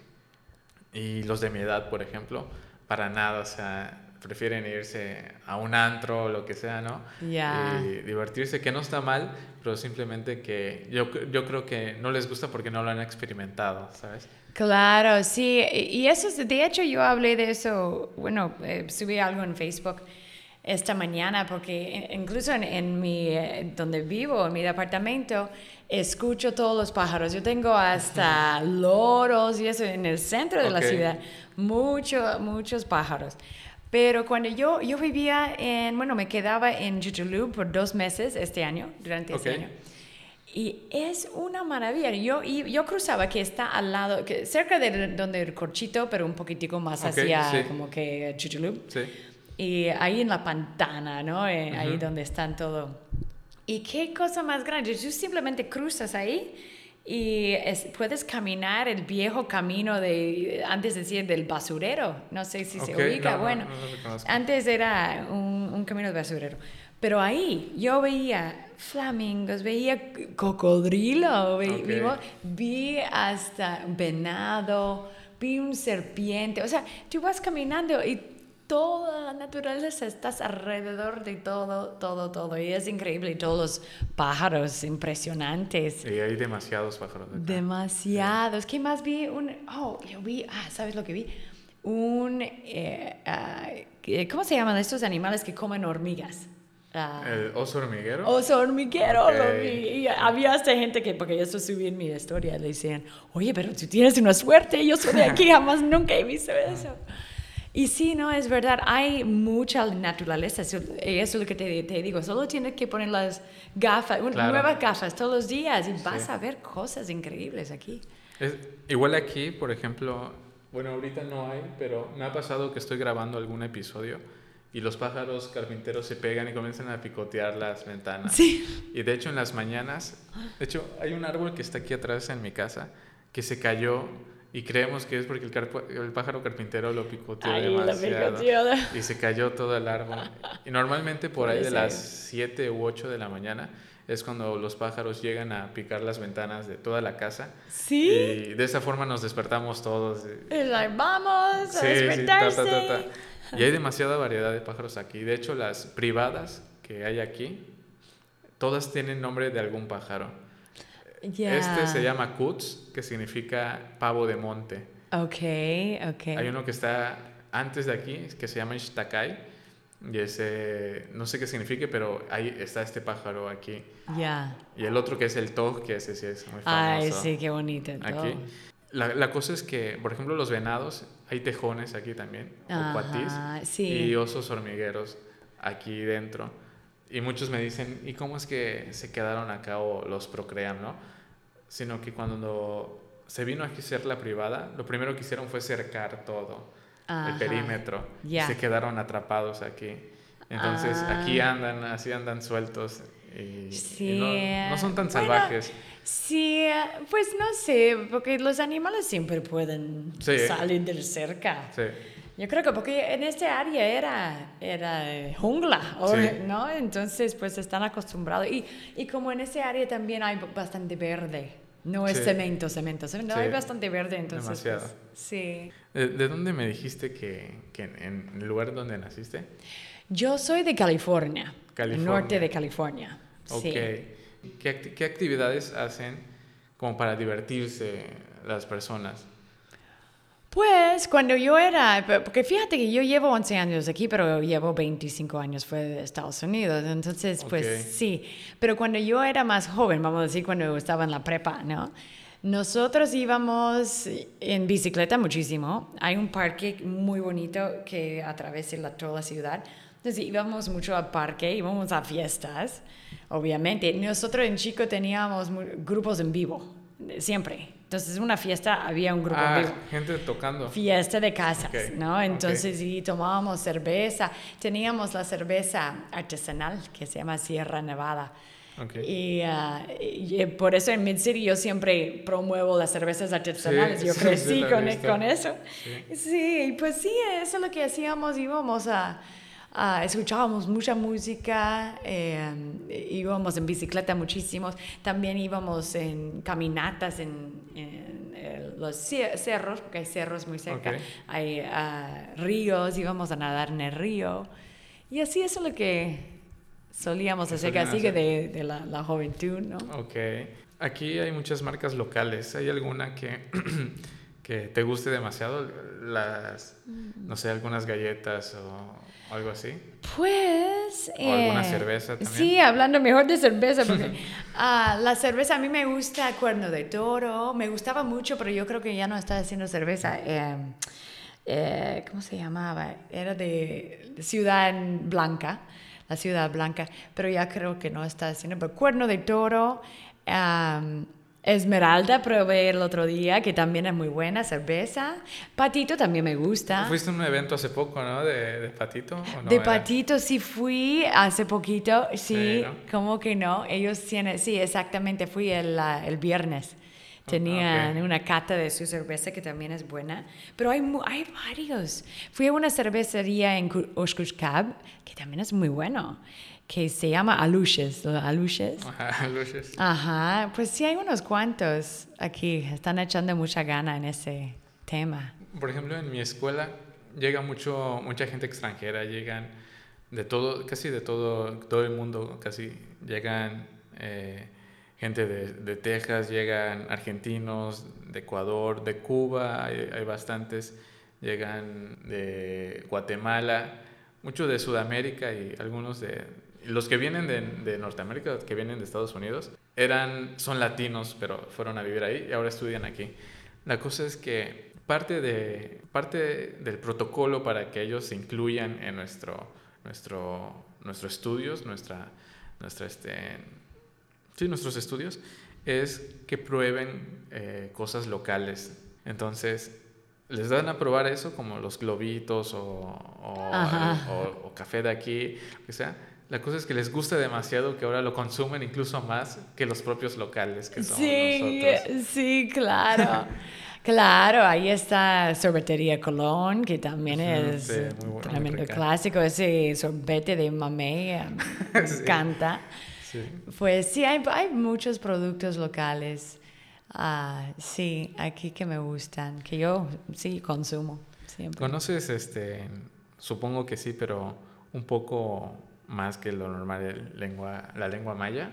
Y los de mi edad, por ejemplo, para nada, o sea, prefieren irse a un antro o lo que sea, ¿no? Ya. Y divertirse, que no está mal, pero simplemente que yo, yo creo que no les gusta porque no lo han experimentado, ¿sabes? Claro, sí. Y y eso, es- de hecho, yo hablé de eso, bueno, eh, subí algo en Facebook esta mañana porque in- incluso en, en mi, eh, donde vivo, en mi departamento, escucho todos los pájaros. Yo tengo hasta loros y eso en el centro de la ciudad. Mucho, muchos pájaros. Pero cuando yo, yo vivía en, bueno, me quedaba en Chicxulub por dos meses este año, durante este año. Y es una maravilla. Yo, yo cruzaba que está al lado, que cerca de donde el Corchito, pero un poquitico más hacia sí. como que Chuchulub. Sí. Y ahí en la pantana, ¿no? Eh, Ahí Ujú. donde están todo. Y qué cosa más grande. Tú simplemente cruzas ahí y es- puedes caminar el viejo camino de, antes decir, del basurero. No sé si se Ok, ubica. no, no, bueno, no conozco. antes era un, un camino de basurero. Pero ahí yo veía flamingos, veía cocodrilo, ve- Ok. vivo- vi hasta venado, vi un serpiente. O sea, tú vas caminando y toda la naturaleza estás alrededor de todo, todo, todo. Y es increíble. Y todos los pájaros impresionantes. Y hay demasiados pájaros. acá. Demasiados. ¿Qué más vi? Un, oh, yo vi, ah, ¿sabes lo que vi? Un, eh, ah, ¿qué- ¿cómo se llaman estos animales que comen hormigas? Ah, El oso hormiguero. Oso hormiguero, lo Ok. vi. Y había hasta gente que, porque yo subí en mi historia, le decían, oye, pero tú tienes una suerte, yo soy de aquí, jamás nunca he visto eso. Y sí, no, es verdad, hay mucha naturaleza, eso eso es lo que te, te digo, solo tienes que poner las gafas, un- Claro. nuevas gafas todos los días y vas Sí. a ver cosas increíbles aquí. Es- igual aquí, por ejemplo, bueno, ahorita no hay, pero me ha pasado que estoy grabando algún episodio y los pájaros carpinteros se pegan y comienzan a picotear las ventanas. Sí. Y de hecho en las mañanas, de hecho hay un árbol que está aquí atrás en mi casa que se cayó y creemos que es porque el, carpo- el pájaro carpintero lo picoteó Ay, demasiado. picoteó. Y se cayó todo el árbol. Y normalmente por ahí de ser. las 7 u 8 de la mañana es cuando los pájaros llegan a picar las ventanas de toda la casa. Sí. Y de esa forma nos despertamos todos. Es like, vamos a sí, despertarse. ta, ta, ta. Y hay demasiada variedad de pájaros aquí. De hecho, las privadas que hay aquí todas tienen nombre de algún pájaro. Ya. Este se llama Kuts, que significa pavo de monte. Ok, ok. Hay uno que está antes de aquí, que se llama Ishtakai. Y ese, no sé qué signifique, pero ahí está este pájaro aquí. Ya. Y el otro que es el tog, que ese sí es muy famoso. Ay, sí, qué bonito. todo. Aquí. La, la cosa es que, por ejemplo, los venados, hay tejones aquí también, o Ajá, cuatís, sí. y osos hormigueros aquí dentro. Y muchos me dicen, ¿y cómo es que se quedaron acá o los procrean, no? Sino que cuando se vino aquí a ser la privada, lo primero que hicieron fue cercar todo, Ajá, el perímetro. ya. Se quedaron atrapados aquí. Entonces, aquí Ah. andan, así andan sueltos. Y, y Sí. no, no son tan Bueno, salvajes. Sí, eh, pues no sé, porque los animales siempre pueden Sí. salir del cerca. Sí. Yo creo que porque en este área era, era eh, jungla, Sí. ¿no? Entonces, pues están acostumbrados. Y, y como en ese área también hay bastante verde. No es Sí. cemento, cemento, cemento. Sí. Hay bastante verde, entonces. Demasiado. pues, sí. ¿De, de dónde me dijiste que, que en, en el lugar donde naciste? Yo soy de California, California. norte de California. Ok. Sí. ¿Qué, qué actividades hacen como para divertirse las personas? Pues cuando yo era, porque fíjate que yo llevo 11 años aquí, pero llevo 25 años fuera de Estados Unidos, entonces pues sí, pero cuando yo era más joven, vamos a decir cuando estaba en la prepa, ¿no? Nosotros íbamos en bicicleta muchísimo, hay un parque muy bonito que atraviesa la, toda la ciudad, entonces íbamos mucho al parque, íbamos a fiestas, obviamente. Nosotros en Chico teníamos grupos en vivo, siempre. Entonces, una fiesta había un grupo Ah, vivo gente tocando. fiesta de casas, Ok, ¿no? Entonces, y tomábamos cerveza. Teníamos la cerveza artesanal que se llama Sierra Nevada. Ok. Y, ah, y, eh, por eso en Mid City yo siempre promuevo las cervezas artesanales. Sí, yo crecí sí, con, con eso. Sí. Sí, pues sí, eso es lo que hacíamos. Íbamos a, a- escuchábamos mucha música, eh, íbamos en bicicleta muchísimos. También íbamos en caminatas en, en, eh, los cerros, porque hay cerros muy cerca. Hay ah, ríos, íbamos a nadar en el río. Y así eso es lo que solíamos hacer, así que de, de la, la juventud, ¿no? Ok. Aquí hay muchas marcas locales. ¿Hay alguna que, que te guste demasiado? Las, no sé, algunas galletas o algo así. Pues... ¿O alguna eh, cerveza también? Sí, hablando mejor de cerveza, porque ah, la cerveza a mí me gusta Cuerno de Toro, me gustaba mucho, pero yo creo que ya no está haciendo cerveza. eh, eh, ¿Cómo se llamaba? Era de Ciudad Blanca, la Ciudad Blanca, pero ya creo que no está haciendo. Pero Cuerno de Toro, am, Esmeralda probé el otro día, que también es muy buena cerveza. Patito también me gusta. Fuiste a un evento hace poco, ¿no? De, de Patito. ¿o no de era? Patito sí fui hace poquito, sí, Sí, ¿no? ¿cómo que no? Ellos tienen, sí, exactamente, fui el, ah, el viernes. Tenían ok. una cata de su cerveza que también es buena, pero hay, hay varios. Fui a una cervecería en Oshkoshkab, que también es muy bueno, que se llama Aluches, ¿lo- Aluches. Ajá, luces. Ajá, pues sí hay unos cuantos aquí, están echando mucha gana en ese tema. Por ejemplo, en mi escuela llega mucho, mucha gente extranjera, llegan de todo, casi de todo, todo el mundo, casi llegan eh, gente de, de Texas, llegan argentinos, de Ecuador, de Cuba, hay, hay bastantes, llegan de Guatemala, muchos de Sudamérica y algunos de... Los que vienen de, de Norteamérica, que vienen de Estados Unidos, eran, son latinos, pero fueron a vivir ahí y ahora estudian aquí. La cosa es que parte, de, parte del protocolo para que ellos se incluyan en nuestro, nuestro, nuestros estudios, nuestra, nuestra este, sí, nuestros estudios, es que prueben eh, cosas locales. Entonces, les dan a probar eso, como los globitos o, o, Ajá. o- o café de aquí, lo que sea. La cosa es que les gusta demasiado que ahora lo consumen incluso más que los propios locales que somos Sí, nosotros. sí, claro. Claro, ahí está Sorbetería Colón, que también es sí, bueno, tremendo clásico, ese sorbete de mamey, eh, me Sí. encanta. Sí. Pues sí, hay, hay muchos productos locales, ah, sí, aquí que me gustan, que yo sí consumo siempre. ¿Conoces, este, supongo que sí, pero un poco más que lo normal lengua, la lengua maya?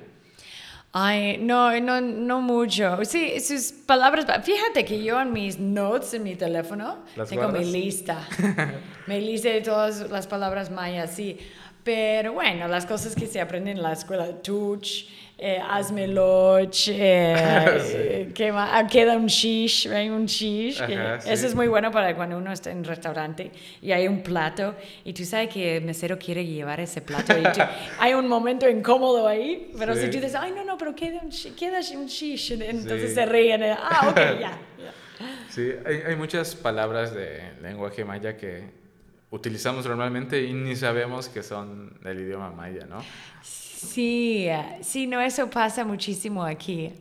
Ay, no, no, no mucho. Sí, sus palabras. Fíjate que yo en mis notes en mi teléfono tengo mi lista. mi lista de todas las palabras mayas, sí. Pero bueno, las cosas que se aprenden en la escuela, tuch, eh, hazme loch, eh, ah, queda un shish, hay un shish. Eso es muy bueno para cuando uno está en un restaurante y hay un plato y tú sabes que el mesero quiere llevar ese plato y hay un momento incómodo ahí, pero si tú dices, ay, no, no, pero queda un, queda un shish, entonces se ríen, ah, ok, ya. Sí, hay, hay muchas palabras de lenguaje maya que utilizamos normalmente y ni sabemos que son del idioma maya, ¿no? Sí, sí, no, eso pasa muchísimo aquí.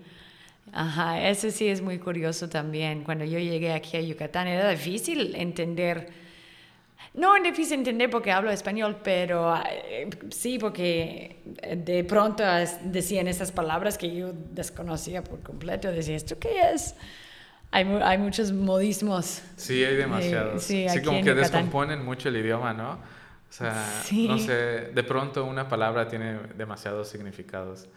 Ajá, eso sí es muy curioso también. Cuando yo llegué aquí a Yucatán era difícil entender, no es difícil entender porque hablo español, pero eh, sí porque de pronto decían esas palabras que yo desconocía por completo. Decía, ¿esto qué es? Hay, hay muchos modismos. Sí, hay demasiados. sí, como que descomponen mucho el idioma, ¿no? O sea, no sé, de pronto una palabra tiene demasiados significados.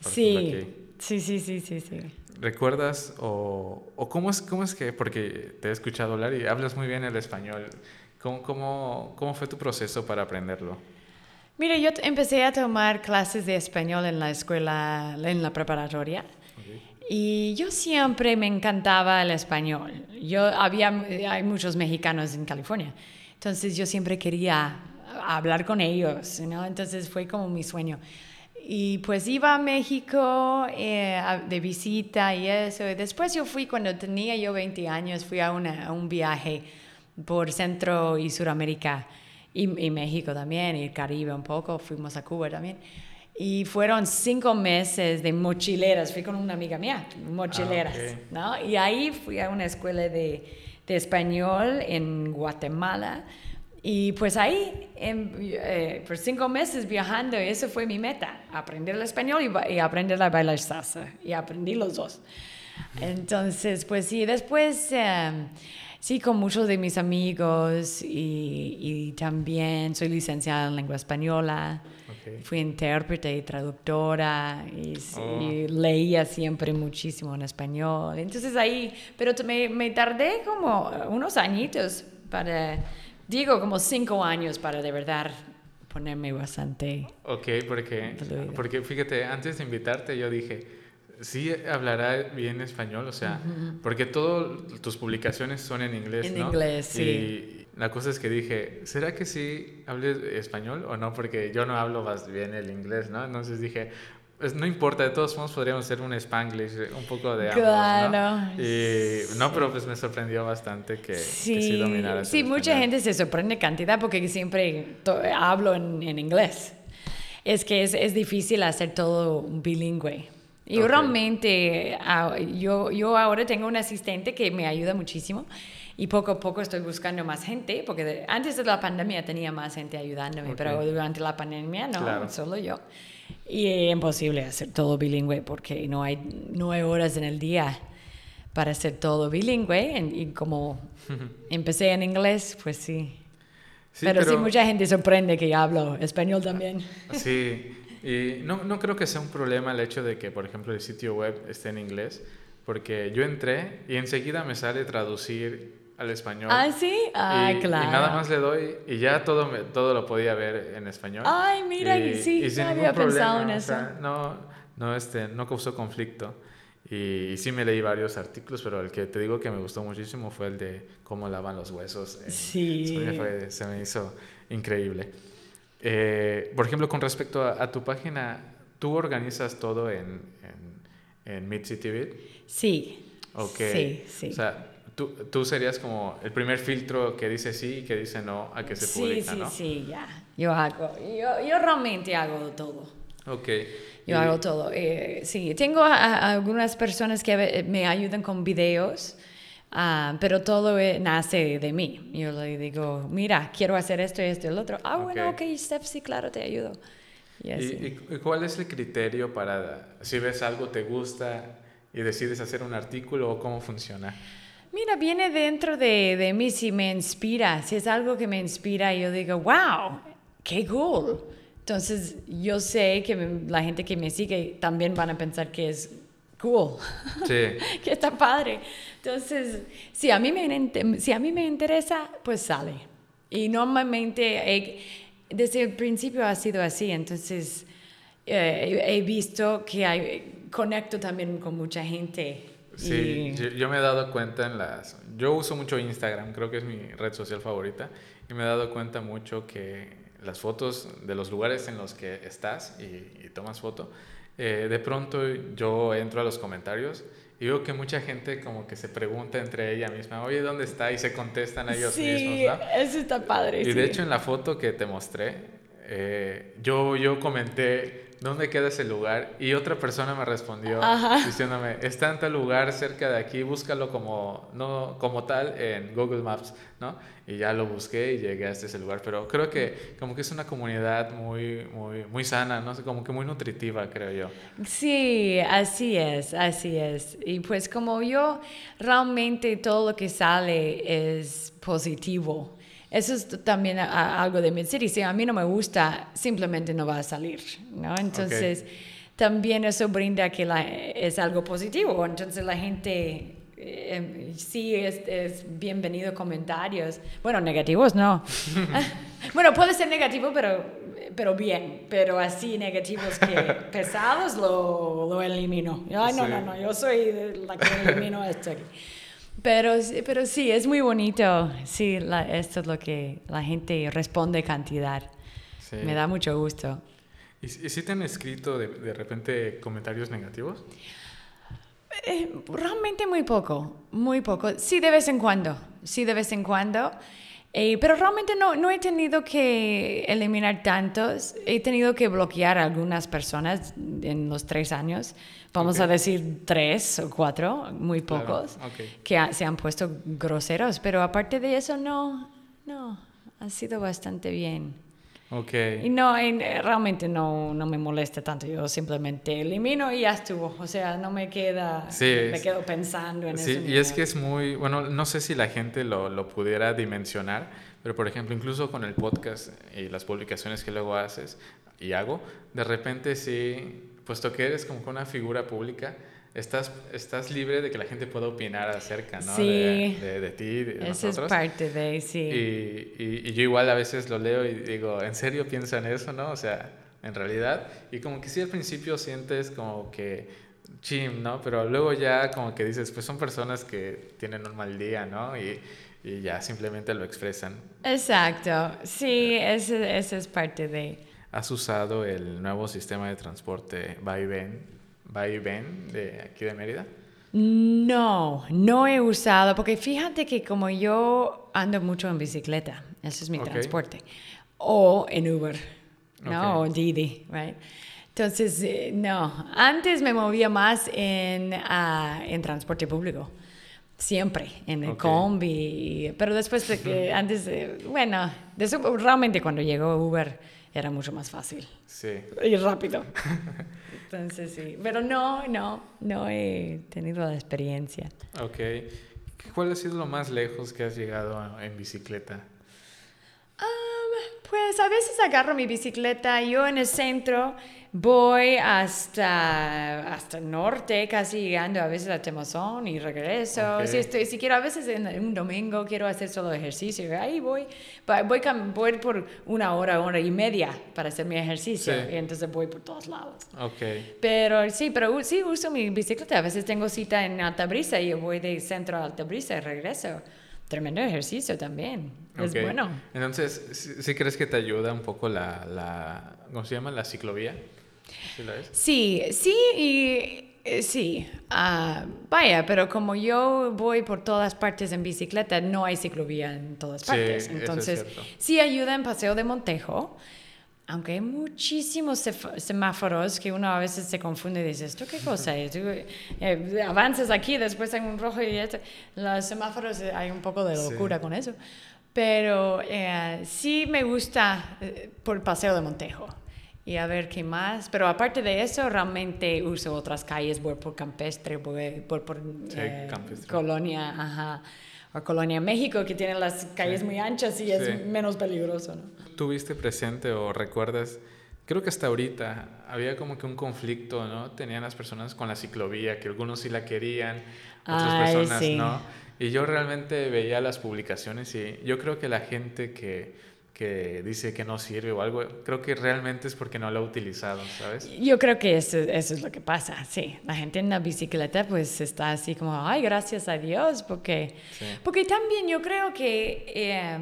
Sí, sí, sí, sí, sí, sí. ¿Recuerdas o, o, cómo, es, cómo es que, porque te he escuchado hablar y hablas muy bien el español, ¿cómo, cómo, cómo fue tu proceso para aprenderlo? Mira, yo empecé a tomar clases de español en la escuela, en la preparatoria. Y yo siempre me encantaba el español. Yo había, hay muchos mexicanos en California. Entonces yo siempre quería hablar con ellos, ¿no? Entonces fue como mi sueño. Y pues iba a México eh, de visita y eso. Después yo fui, cuando tenía yo 20 años, fui a, una, un viaje por Centro y Suramérica y, y México también, y el Caribe un poco. Fuimos a Cuba también. Y fueron cinco meses de mochileras. Fui con una amiga mía, mochileras, ah, ¿no? Y ahí fui a una escuela de, de español en Guatemala. Y pues ahí, eh, por cinco meses viajando, eso fue mi meta, aprender el español y, aprender a bailar salsa. Y aprendí los dos. Entonces, pues sí, después, em, sí, con muchos de mis amigos y, y también soy licenciada en lengua española. Fui intérprete y traductora y, oh. leía siempre muchísimo en español. Entonces ahí, pero me, me, tardé como unos añitos para, digo, como cinco años para de verdad ponerme bastante. Ok, porque, porque fíjate, antes de invitarte yo dije, sí hablará bien español, o sea, porque todas tus publicaciones son en inglés, en ¿no? inglés, sí la cosa es que dije, ¿será que sí hable español o no? Porque yo no hablo más bien el inglés, ¿no? Entonces dije, pues no importa, de todos modos podríamos hacer un spanglish, un poco de ambos, claro. ¿no? Y no, pero pues me sorprendió bastante que sí, que sí dominara Sí, mucha gente se sorprende cantidad porque siempre hablo en, en, inglés. Es que es, es, difícil hacer todo bilingüe. Y realmente, ah, yo, yo ahora tengo un asistente que me ayuda muchísimo y poco a poco estoy buscando más gente, porque antes de la pandemia tenía más gente ayudándome, pero durante la pandemia no, solo yo. Y es imposible hacer todo bilingüe porque no hay, no hay horas en el día para hacer todo bilingüe. Y como empecé en inglés, pues sí. pero, sí, mucha gente sorprende que yo hablo español también. Sí, y no, no creo que sea un problema el hecho de que, por ejemplo, el sitio web esté en inglés, porque yo entré y enseguida me sale traducir al español. Ah, sí, ah, claro. Y nada más le doy y ya todo, todo lo podía ver en español. Ay, mira, y, sí, no había pensado en eso. no, no, este, no causó conflicto. Y, sí me leí varios artículos, pero el que te digo que me gustó muchísimo fue el de cómo lavan los huesos. sí. se me hizo increíble. Eh, por ejemplo, con respecto a, tu página, ¿tú organizas todo en, en, en MidCityBit? Sí. Ok. Sí, sí. O sea, Tú, tú, serías como el primer filtro que dice sí y que dice no a que se publica, sí, ¿no? Sí, sí, ya. Yo hago, yo, yo realmente hago todo. Ok. Yo hago todo. Eh, sí, tengo algunas personas que me ayudan con videos, uh, pero todo eh, nace de mí. Yo le digo, mira, quiero hacer esto y esto y el otro. Ah, bueno, ok, Steph, sí, claro, te ayudo. Y, ¿Y, ¿Y, cuál es el criterio para, si ves algo, te gusta y decides hacer un artículo o cómo funciona? Mira, viene dentro de, de, mí si me inspira, si es algo que me inspira, yo digo, wow, qué cool. Entonces, yo sé que la gente que me sigue también van a pensar que es cool, Sí. que está padre. Entonces, si a mí me, int- si a mí me interesa, pues sale. Y normalmente, desde el principio ha sido así. Entonces, eh, he visto que hay, conecto también con mucha gente. Sí, y- yo, yo me he dado cuenta en las... Yo uso mucho Instagram, creo que es mi red social favorita, y me he dado cuenta mucho que las fotos de los lugares en los que estás y, y tomas foto, eh, de pronto yo entro a los comentarios y veo que mucha gente como que se pregunta entre ella misma, oye, ¿dónde está? Y se contestan a ellos sí, mismos, ¿no? eso está padre. Y sí. de hecho en la foto que te mostré, eh, yo, yo comenté dónde queda ese lugar y otra persona me respondió Ajá. diciéndome, está en tal lugar cerca de aquí, búscalo como, no, como tal en Google Maps, ¿no? Y ya lo busqué y llegué hasta ese lugar, pero creo que como que es una comunidad muy, muy, muy sana, no como que muy nutritiva, creo yo. Sí, así es, así es. Y pues como yo, realmente todo lo que sale es positivo. Eso es también a- a- algo de Mid-City. Si a mí no me gusta, simplemente no va a salir, ¿no? Entonces, también eso brinda que la- es algo positivo. Entonces, la gente eh, sí es, es bienvenido comentarios. Bueno, negativos no. bueno, puede ser negativo, pero, pero bien. Pero así negativos que pesados lo, lo elimino. Ay, no, Sí. no, no, yo soy la que elimino esto aquí. Pero, sí- pero sí, es muy bonito. Sí, la- esto es lo que la gente responde cantidad. Sí. Me da mucho gusto. ¿Y, y si te han escrito de, de repente comentarios negativos? Eh, realmente muy poco, muy poco. Sí, de vez en cuando, sí, de vez en cuando. Eh, pero realmente no, no he tenido que eliminar tantos. He tenido que bloquear a algunas personas en los tres años. Vamos a decir tres o cuatro, muy Claro, pocos, que ha- se han puesto groseros. Pero aparte de eso, no, no, ha sido bastante bien. Ok. Y no, eh, realmente no, no me molesta tanto. Yo simplemente elimino y ya estuvo. O sea, no me queda, Sí, me quedo pensando en Sí, eso. y es que es muy, bueno, no sé si la gente lo, lo pudiera dimensionar, pero por ejemplo, incluso con el podcast y las publicaciones que luego haces y hago, de repente sí, puesto que eres como una figura pública, estás, estás libre de que la gente pueda opinar acerca, ¿no? Sí. De, de, de ti, de Esa es nosotros. parte de, sí. Y, y- y yo igual a veces lo leo y digo, ¿en serio piensan eso, no? O sea, en realidad. Y como que sí al principio sientes como que chim, ¿no? Pero luego ya como que dices, pues son personas que tienen un mal día, ¿no? Y, y ya simplemente lo expresan. Exacto, sí, ese, ese es parte de... ¿Has usado el nuevo sistema de transporte va y ven, va y ven de aquí de Mérida? No, no he usado, porque fíjate que como yo ando mucho en bicicleta, ese es mi transporte, o en Uber, ¿no? Ok. O Didi, right? Entonces, eh, no, antes me movía más en, ah, en transporte público, siempre, en el combi, pero después de que, antes, de- bueno, de eso, realmente cuando llegó Uber era mucho más fácil Sí. y rápido. Entonces sí, pero no, no, no he tenido la experiencia. Ok. ¿Cuál ha sido lo más lejos que has llegado en bicicleta? Am, pues a veces agarro mi bicicleta, yo en el centro voy hasta, hasta el norte, casi llegando a veces a Temozón y regreso. Si, estoy, si quiero, a veces en un domingo quiero hacer solo ejercicio, ahí voy. Voy, voy por una hora, hora y media para hacer mi ejercicio Sí. y entonces voy por todos lados. Ok. Pero sí, pero sí uso mi bicicleta. A veces tengo cita en Altabrisa y yo voy de centro a Altabrisa y regreso. Tremendo ejercicio también. Es Ok. bueno. Entonces, ¿sí, sí crees que te ayuda un poco la, la ¿cómo se llama? La ciclovía. ¿Sí la es? Sí, sí y eh, sí. Ah, vaya, pero como yo voy por todas partes en bicicleta, no hay ciclovía en todas Sí, partes. eso es Entonces, sí ayuda en Paseo de Montejo. Aunque hay muchísimos semáforos que uno a veces se confunde y dice, ¿esto qué cosa es? Tú, eh, avanzas aquí, después hay un rojo y este. Los semáforos, eh, hay un poco de Sí. locura con eso. Pero eh, sí me gusta eh, por Paseo de Montejo. Y a ver qué más. Pero aparte de eso, realmente uso otras calles, voy por Campestre, voy por, por Sí, eh, Campestre. Colonia, ajá. O Colonia México, que tiene las calles Sí. muy anchas y es Sí. menos peligroso, ¿no? ¿Tuviste presente o recuerdas creo que hasta ahorita había como que un conflicto, ¿no? Tenían las personas con la ciclovía, que algunos sí la querían, otras personas no. Y yo realmente veía las publicaciones y yo creo que la gente que que dice que no sirve o algo, creo que realmente es porque no lo ha utilizado, ¿sabes? Yo creo que eso, eso, es lo que pasa, sí. La gente en la bicicleta pues está así como, ay, gracias a Dios, porque, porque también yo creo que... Eh,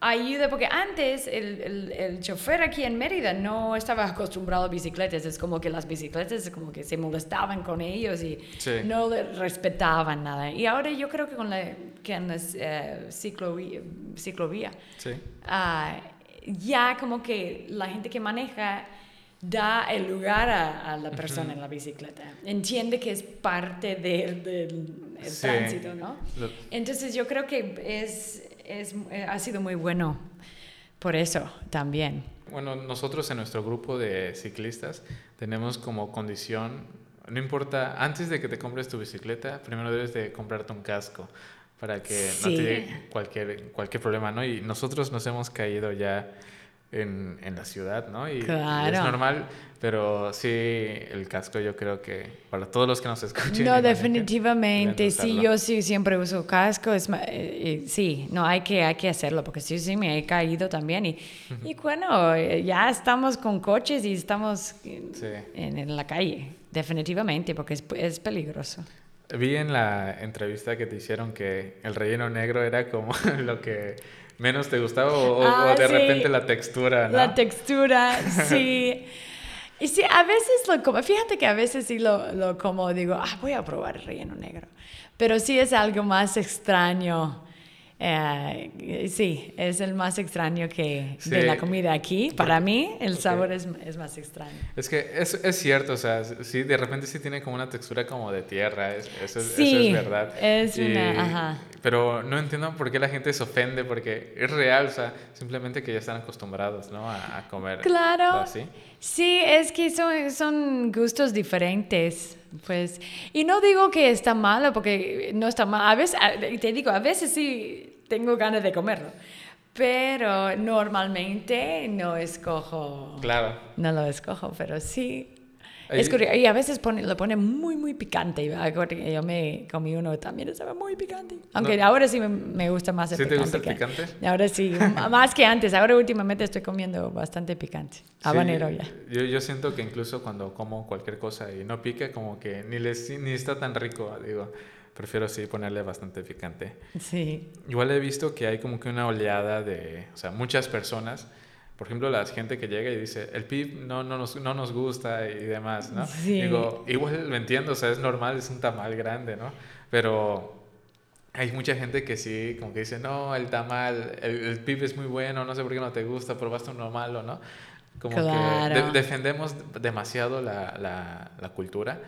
ayuda, porque antes el, el, el, chofer aquí en Mérida no estaba acostumbrado a bicicletas, es como que las bicicletas como que se molestaban con ellos y no le respetaban nada. Y ahora yo creo que con la, que en la eh, ciclovía, ciclovía uh, ya como que la gente que maneja da el lugar a, la persona en la bicicleta. Entiende que es parte del de, tránsito, ¿no? Entonces yo creo que es es, eh, ha sido muy bueno por eso también. Bueno, nosotros en nuestro grupo de ciclistas tenemos como condición, no importa, antes de que te compres tu bicicleta, primero debes de comprarte un casco para que no te llegue cualquier, cualquier problema, ¿no? Y nosotros nos hemos caído ya en, en la ciudad, ¿no? Y, es normal, pero sí, el casco yo creo que para todos los que nos escuchen. No, definitivamente, sí, yo sí siempre uso casco, es, eh, sí, no, hay que, hay que hacerlo, porque sí, sí, me he caído también. Y, y bueno, ya estamos con coches y estamos en, en, la calle, definitivamente, porque es, es peligroso. Vi en la entrevista que te hicieron que el relleno negro era como lo que menos te gustaba o, ah, de repente la textura, ¿no? La textura, sí. Y sí, a veces lo como, fíjate que a veces sí lo, lo como, digo, ah, voy a probar el relleno negro. Pero sí es algo más extraño eh, sí, es el más extraño que de la comida aquí. Para mí, el sabor es, es, más extraño. Es que es, es, cierto, o sea, sí, de repente sí tiene como una textura como de tierra, eso, eso, sí, es verdad. Es una, ajá. Pero no entiendo por qué la gente se ofende, porque es real, o sea, simplemente que ya están acostumbrados, ¿no? A, a comer. Claro. Así. Sí, es que son, son gustos diferentes. Pues, y no digo que está malo, porque no está mal. A veces, te digo, a veces sí tengo ganas de comerlo. Pero normalmente no escojo. Claro. No lo escojo, pero sí es curioso. Y a veces pone, lo pone muy, muy picante. Yo me comí uno también, estaba muy picante. Aunque ahora sí me, gusta más el ¿Sí picante. te gusta el picante? Ahora sí, más que antes. Ahora últimamente estoy comiendo bastante picante. Habanero ya. Yo, yo siento que incluso cuando como cualquier cosa y no pique, como que ni, les, ni está tan rico, digo. Prefiero sí ponerle bastante picante. Sí. Igual he visto que hay como que una oleada de, o sea, muchas personas por ejemplo, la gente que llega y dice, el PIB no, no, nos, no nos gusta y demás, ¿no? Digo, igual lo entiendo, o sea, es normal, es un tamal grande, ¿no? Pero hay mucha gente que sí, como que dice, no, el tamal, el, el PIB es muy bueno, no sé por qué no te gusta, probaste uno malo, ¿no? Como que defendemos demasiado la, la, la cultura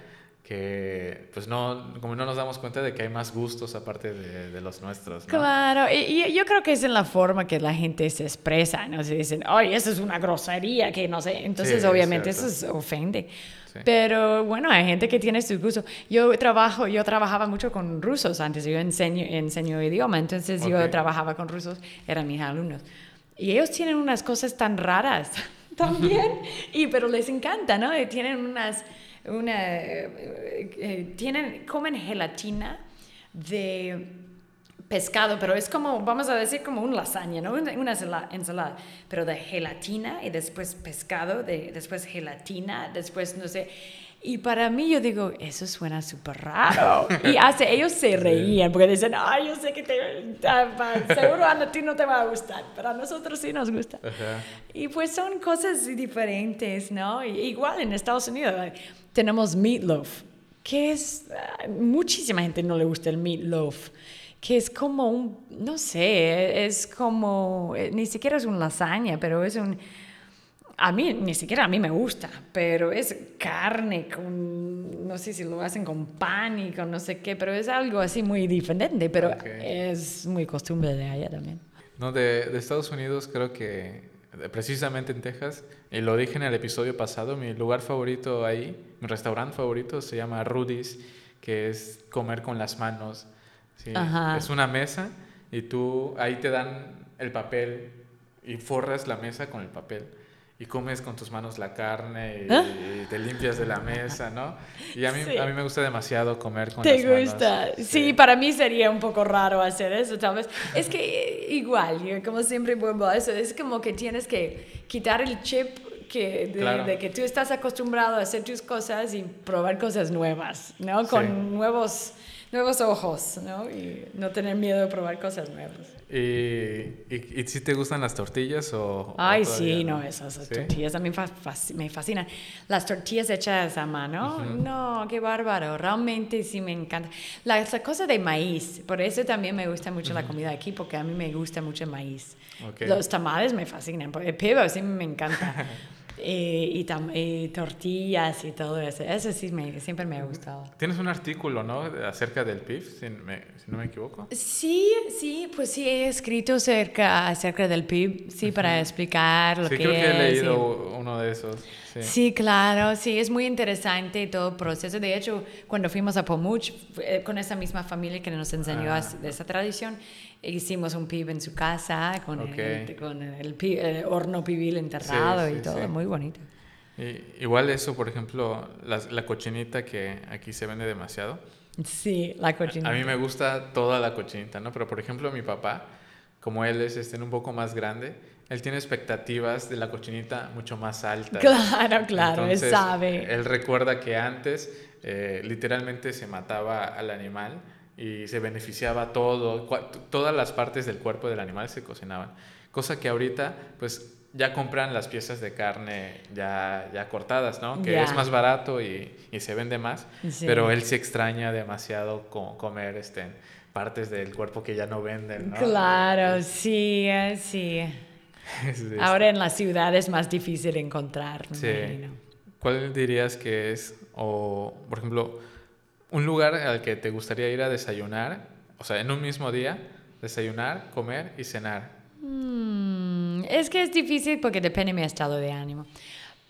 que pues no, como no nos damos cuenta de que hay más gustos aparte de, de los nuestros. ¿no? Claro, y, yo creo que es en la forma que la gente se expresa, ¿no? Se dicen, ay, eso es una grosería, que no sé, entonces obviamente eso ofende. Pero bueno, hay gente que tiene su gusto. Yo trabajo, yo trabajaba mucho con rusos antes, yo enseño, enseño idioma, entonces yo trabajaba con rusos, eran mis alumnos. Y ellos tienen unas cosas tan raras también, y, pero les encanta, ¿no? Y tienen unas una, eh, eh, tienen, comen gelatina de pescado, pero es como, vamos a decir, como un lasaña, ¿no? Una, ensalada, pero de gelatina y después pescado, de, después gelatina, después, no sé. Y para mí yo digo, eso suena súper raro. Y hace, ellos se reían porque dicen, ay, yo sé que te, seguro a ti no te va a gustar, pero a nosotros sí nos gusta. Y pues son cosas diferentes, ¿no? igual en Estados Unidos tenemos meatloaf, que es, ah, muchísima gente no le gusta el meatloaf, que es como un, no sé, es como, eh, ni siquiera es un lasaña, pero es un, a mí, ni siquiera a mí me gusta, pero es carne con, no sé si lo hacen con pan y con no sé qué, pero es algo así muy diferente, pero es muy costumbre de allá también. No, de, de Estados Unidos creo que precisamente en Texas, y lo dije en el episodio pasado, mi lugar favorito ahí, mi restaurante favorito se llama Rudy's, que es comer con las manos. Es una mesa y tú ahí te dan el papel y forras la mesa con el papel. Y comes con tus manos la carne y, ¿Ah? y te limpias de la mesa, ¿no? Y a mí, Sí. a mí me gusta demasiado comer con ¿Te las manos. gusta? Sí. para mí sería un poco raro hacer eso, tal vez. Es que eh, igual, como siempre vuelvo a eso, es como que tienes que quitar el chip que, de, Claro. de que tú estás acostumbrado a hacer tus cosas y probar cosas nuevas, ¿no? Con Sí. nuevos, nuevos ojos, ¿no? Y no tener miedo de probar cosas nuevas. ¿Y, y, y si te gustan las tortillas o...? o Ay, todavía sí, no, esas ¿Sí? tortillas también fa- fasc- me fascinan. Las tortillas hechas a mano, no, qué bárbaro, realmente sí me encanta. La, la cosa de maíz, por eso también me gusta mucho la comida aquí, porque a mí me gusta mucho el maíz. Ok. Los tamales me fascinan, el pivo sí me encanta. Eh, y, tam- tortillas y todo eso, eso sí me, siempre me ha gustado. Tienes un artículo, ¿no? Acerca del PIF, si, me- si no me equivoco. Sí, sí, pues sí he escrito acerca, acerca del PIB, sí, para explicar lo Sí, que creo que he leído uno de esos. Sí. Sí, claro, sí, es muy interesante todo el proceso. De hecho, cuando fuimos a Pomuch, eh, con esa misma familia que nos enseñó Ah. a- de esa tradición, hicimos un pib en su casa con, Ok. el, con el, pi- el horno pibil enterrado Sí, y sí, todo, sí. muy bonito. Y- igual eso, por ejemplo, las- la cochinita que aquí se vende demasiado. Sí, la cocina. A mí me gusta toda la cochinita, ¿no? Pero por ejemplo, mi papá, como él es este, un poco más grande, él tiene expectativas de la cochinita mucho más altas. Claro, claro, él Entonces, sabe. Él recuerda que antes eh, literalmente se mataba al animal y se beneficiaba todo, todas las partes del cuerpo del animal se cocinaban. Cosa que ahorita, pues ya compran las piezas de carne ya, ya cortadas, ¿no? Que Ya. es más barato y, y se vende más. Sí. Pero él se extraña demasiado co- comer este, partes del cuerpo que ya no venden, ¿no? Claro, sí, eh, sí. Es- es- Ahora en la ciudad es más difícil encontrar, me Sí. imagino. ¿Cuál dirías que es, o por ejemplo, un lugar al que te gustaría ir a desayunar, o sea, en un mismo día, desayunar, comer y cenar? Mm, es que es difícil porque depende de mi estado de ánimo.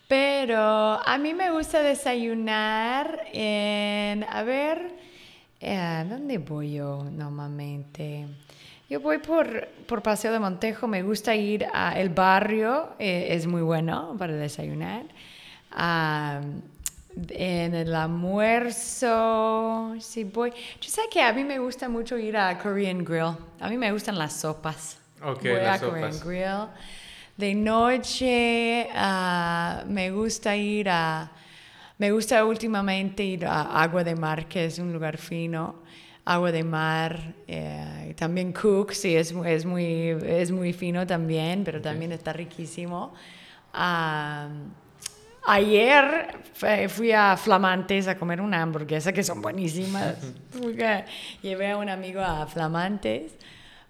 Pero a mí me gusta desayunar en, a ver, eh, ¿dónde voy yo normalmente? Yo voy por, por Paseo de Montejo, me gusta ir al barrio, eh, es muy bueno para desayunar. En el almuerzo, si voy. Yo sé que a mí me gusta mucho ir a Korean Grill. A mí me gustan las sopas. Ok, voy las a Korean sopas. Grill. De noche ah, me gusta ir a. Me gusta últimamente ir a Agua de Mar, que es un lugar fino. Agua de Mar. eh, también Cook, sí, es, es, muy, es muy fino también, pero también está riquísimo. Ah, Ayer fui a Flamantes a comer una hamburguesa que son buenísimas. Llevé a un amigo a Flamantes.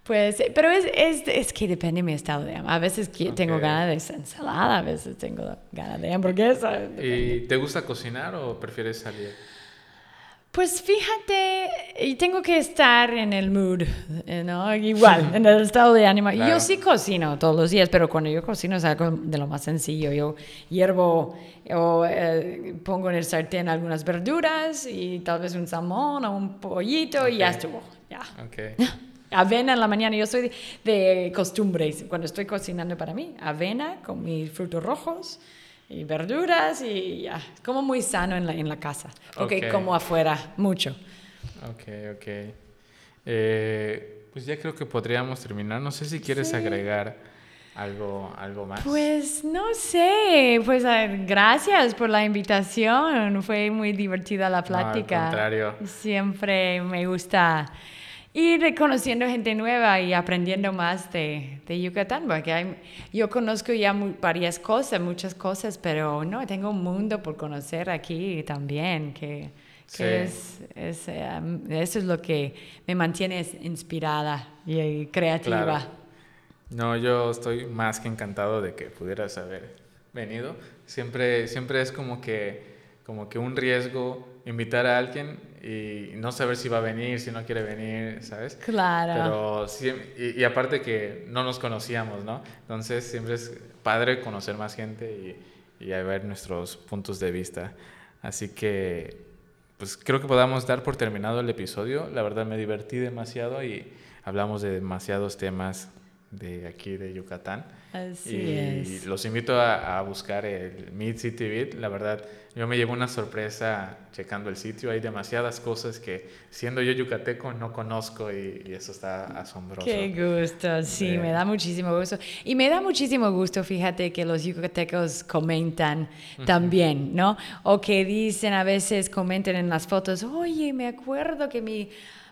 Pues, pero es, es, es que depende de mi estado de ánimo. A veces que tengo ganas de ensalada, a veces tengo ganas de hamburguesa. depende. ¿Y te gusta cocinar o prefieres salir? Pues fíjate, y tengo que estar en el mood, eh, ¿no? Igual, en el estado de ánimo. Claro. Yo sí cocino todos los días, pero cuando yo cocino es algo de lo más sencillo. Yo hiervo o eh, pongo en el sartén algunas verduras y tal vez un salmón o un pollito y ya estuvo. Ya. Ok. Avena en la mañana, yo soy de, de costumbres. Cuando estoy cocinando para mí, avena con mis frutos rojos y verduras y ya. Como muy sano en la, en la casa. Porque Ok. como afuera, mucho. Ok, ok. Eh, pues ya creo que podríamos terminar. No sé si quieres agregar algo, algo más. Pues no sé, pues gracias por la invitación, fue muy divertida la al plática. contrario. Siempre me gusta ir conociendo gente nueva y aprendiendo más de, de Yucatán, porque hay- yo conozco ya mu- varias cosas, muchas cosas, pero no, tengo un mundo por conocer aquí también, que, que Sí. es, es, eh, eso es lo que me mantiene inspirada y creativa. Claro. No, yo estoy más que encantado de que pudieras haber venido. Siempre, siempre es como que, como que un riesgo invitar a alguien y no saber si va a venir, si no quiere venir, ¿sabes? Claro. Pero sí, y, y aparte que no nos conocíamos, ¿no? Entonces siempre es padre conocer más gente y, y a ver nuestros puntos de vista. Así que, pues creo que podamos dar por terminado el episodio. La verdad me divertí demasiado y hablamos de demasiados temas de aquí de Yucatán. Así y es. los invito a, a buscar el Mid City Beat. La verdad, yo me llevo una sorpresa checando el sitio. Hay demasiadas cosas que, siendo yo yucateco, no conozco y, y eso está asombroso. Qué gusto, sí, me da muchísimo gusto. Y me da muchísimo gusto, fíjate, que los yucatecos comentan también, ¿no? O que dicen a veces, comentan en las fotos, oye, me acuerdo que mi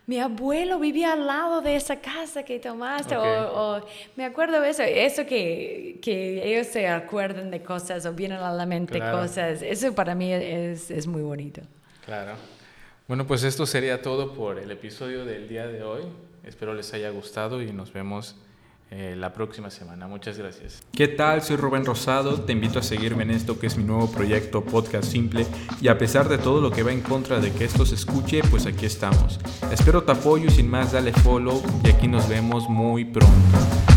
mi abuelo vivía al lado de esa casa que tomaste, Ok. o, o me acuerdo de eso, eso que, que ellos se acuerdan de cosas o vienen a la mente Claro. cosas, eso para mí es, es muy bonito. Claro. Bueno, pues esto sería todo por el episodio del día de hoy. Espero les haya gustado y nos vemos eh, la próxima semana. Muchas gracias. ¿Qué tal? Soy Rubén Rosado, te invito a seguirme en esto que es mi nuevo proyecto Podcast Simple y a pesar de todo lo que va en contra de que esto se escuche, pues aquí estamos. Espero tu apoyo y sin más dale follow y aquí nos vemos muy pronto.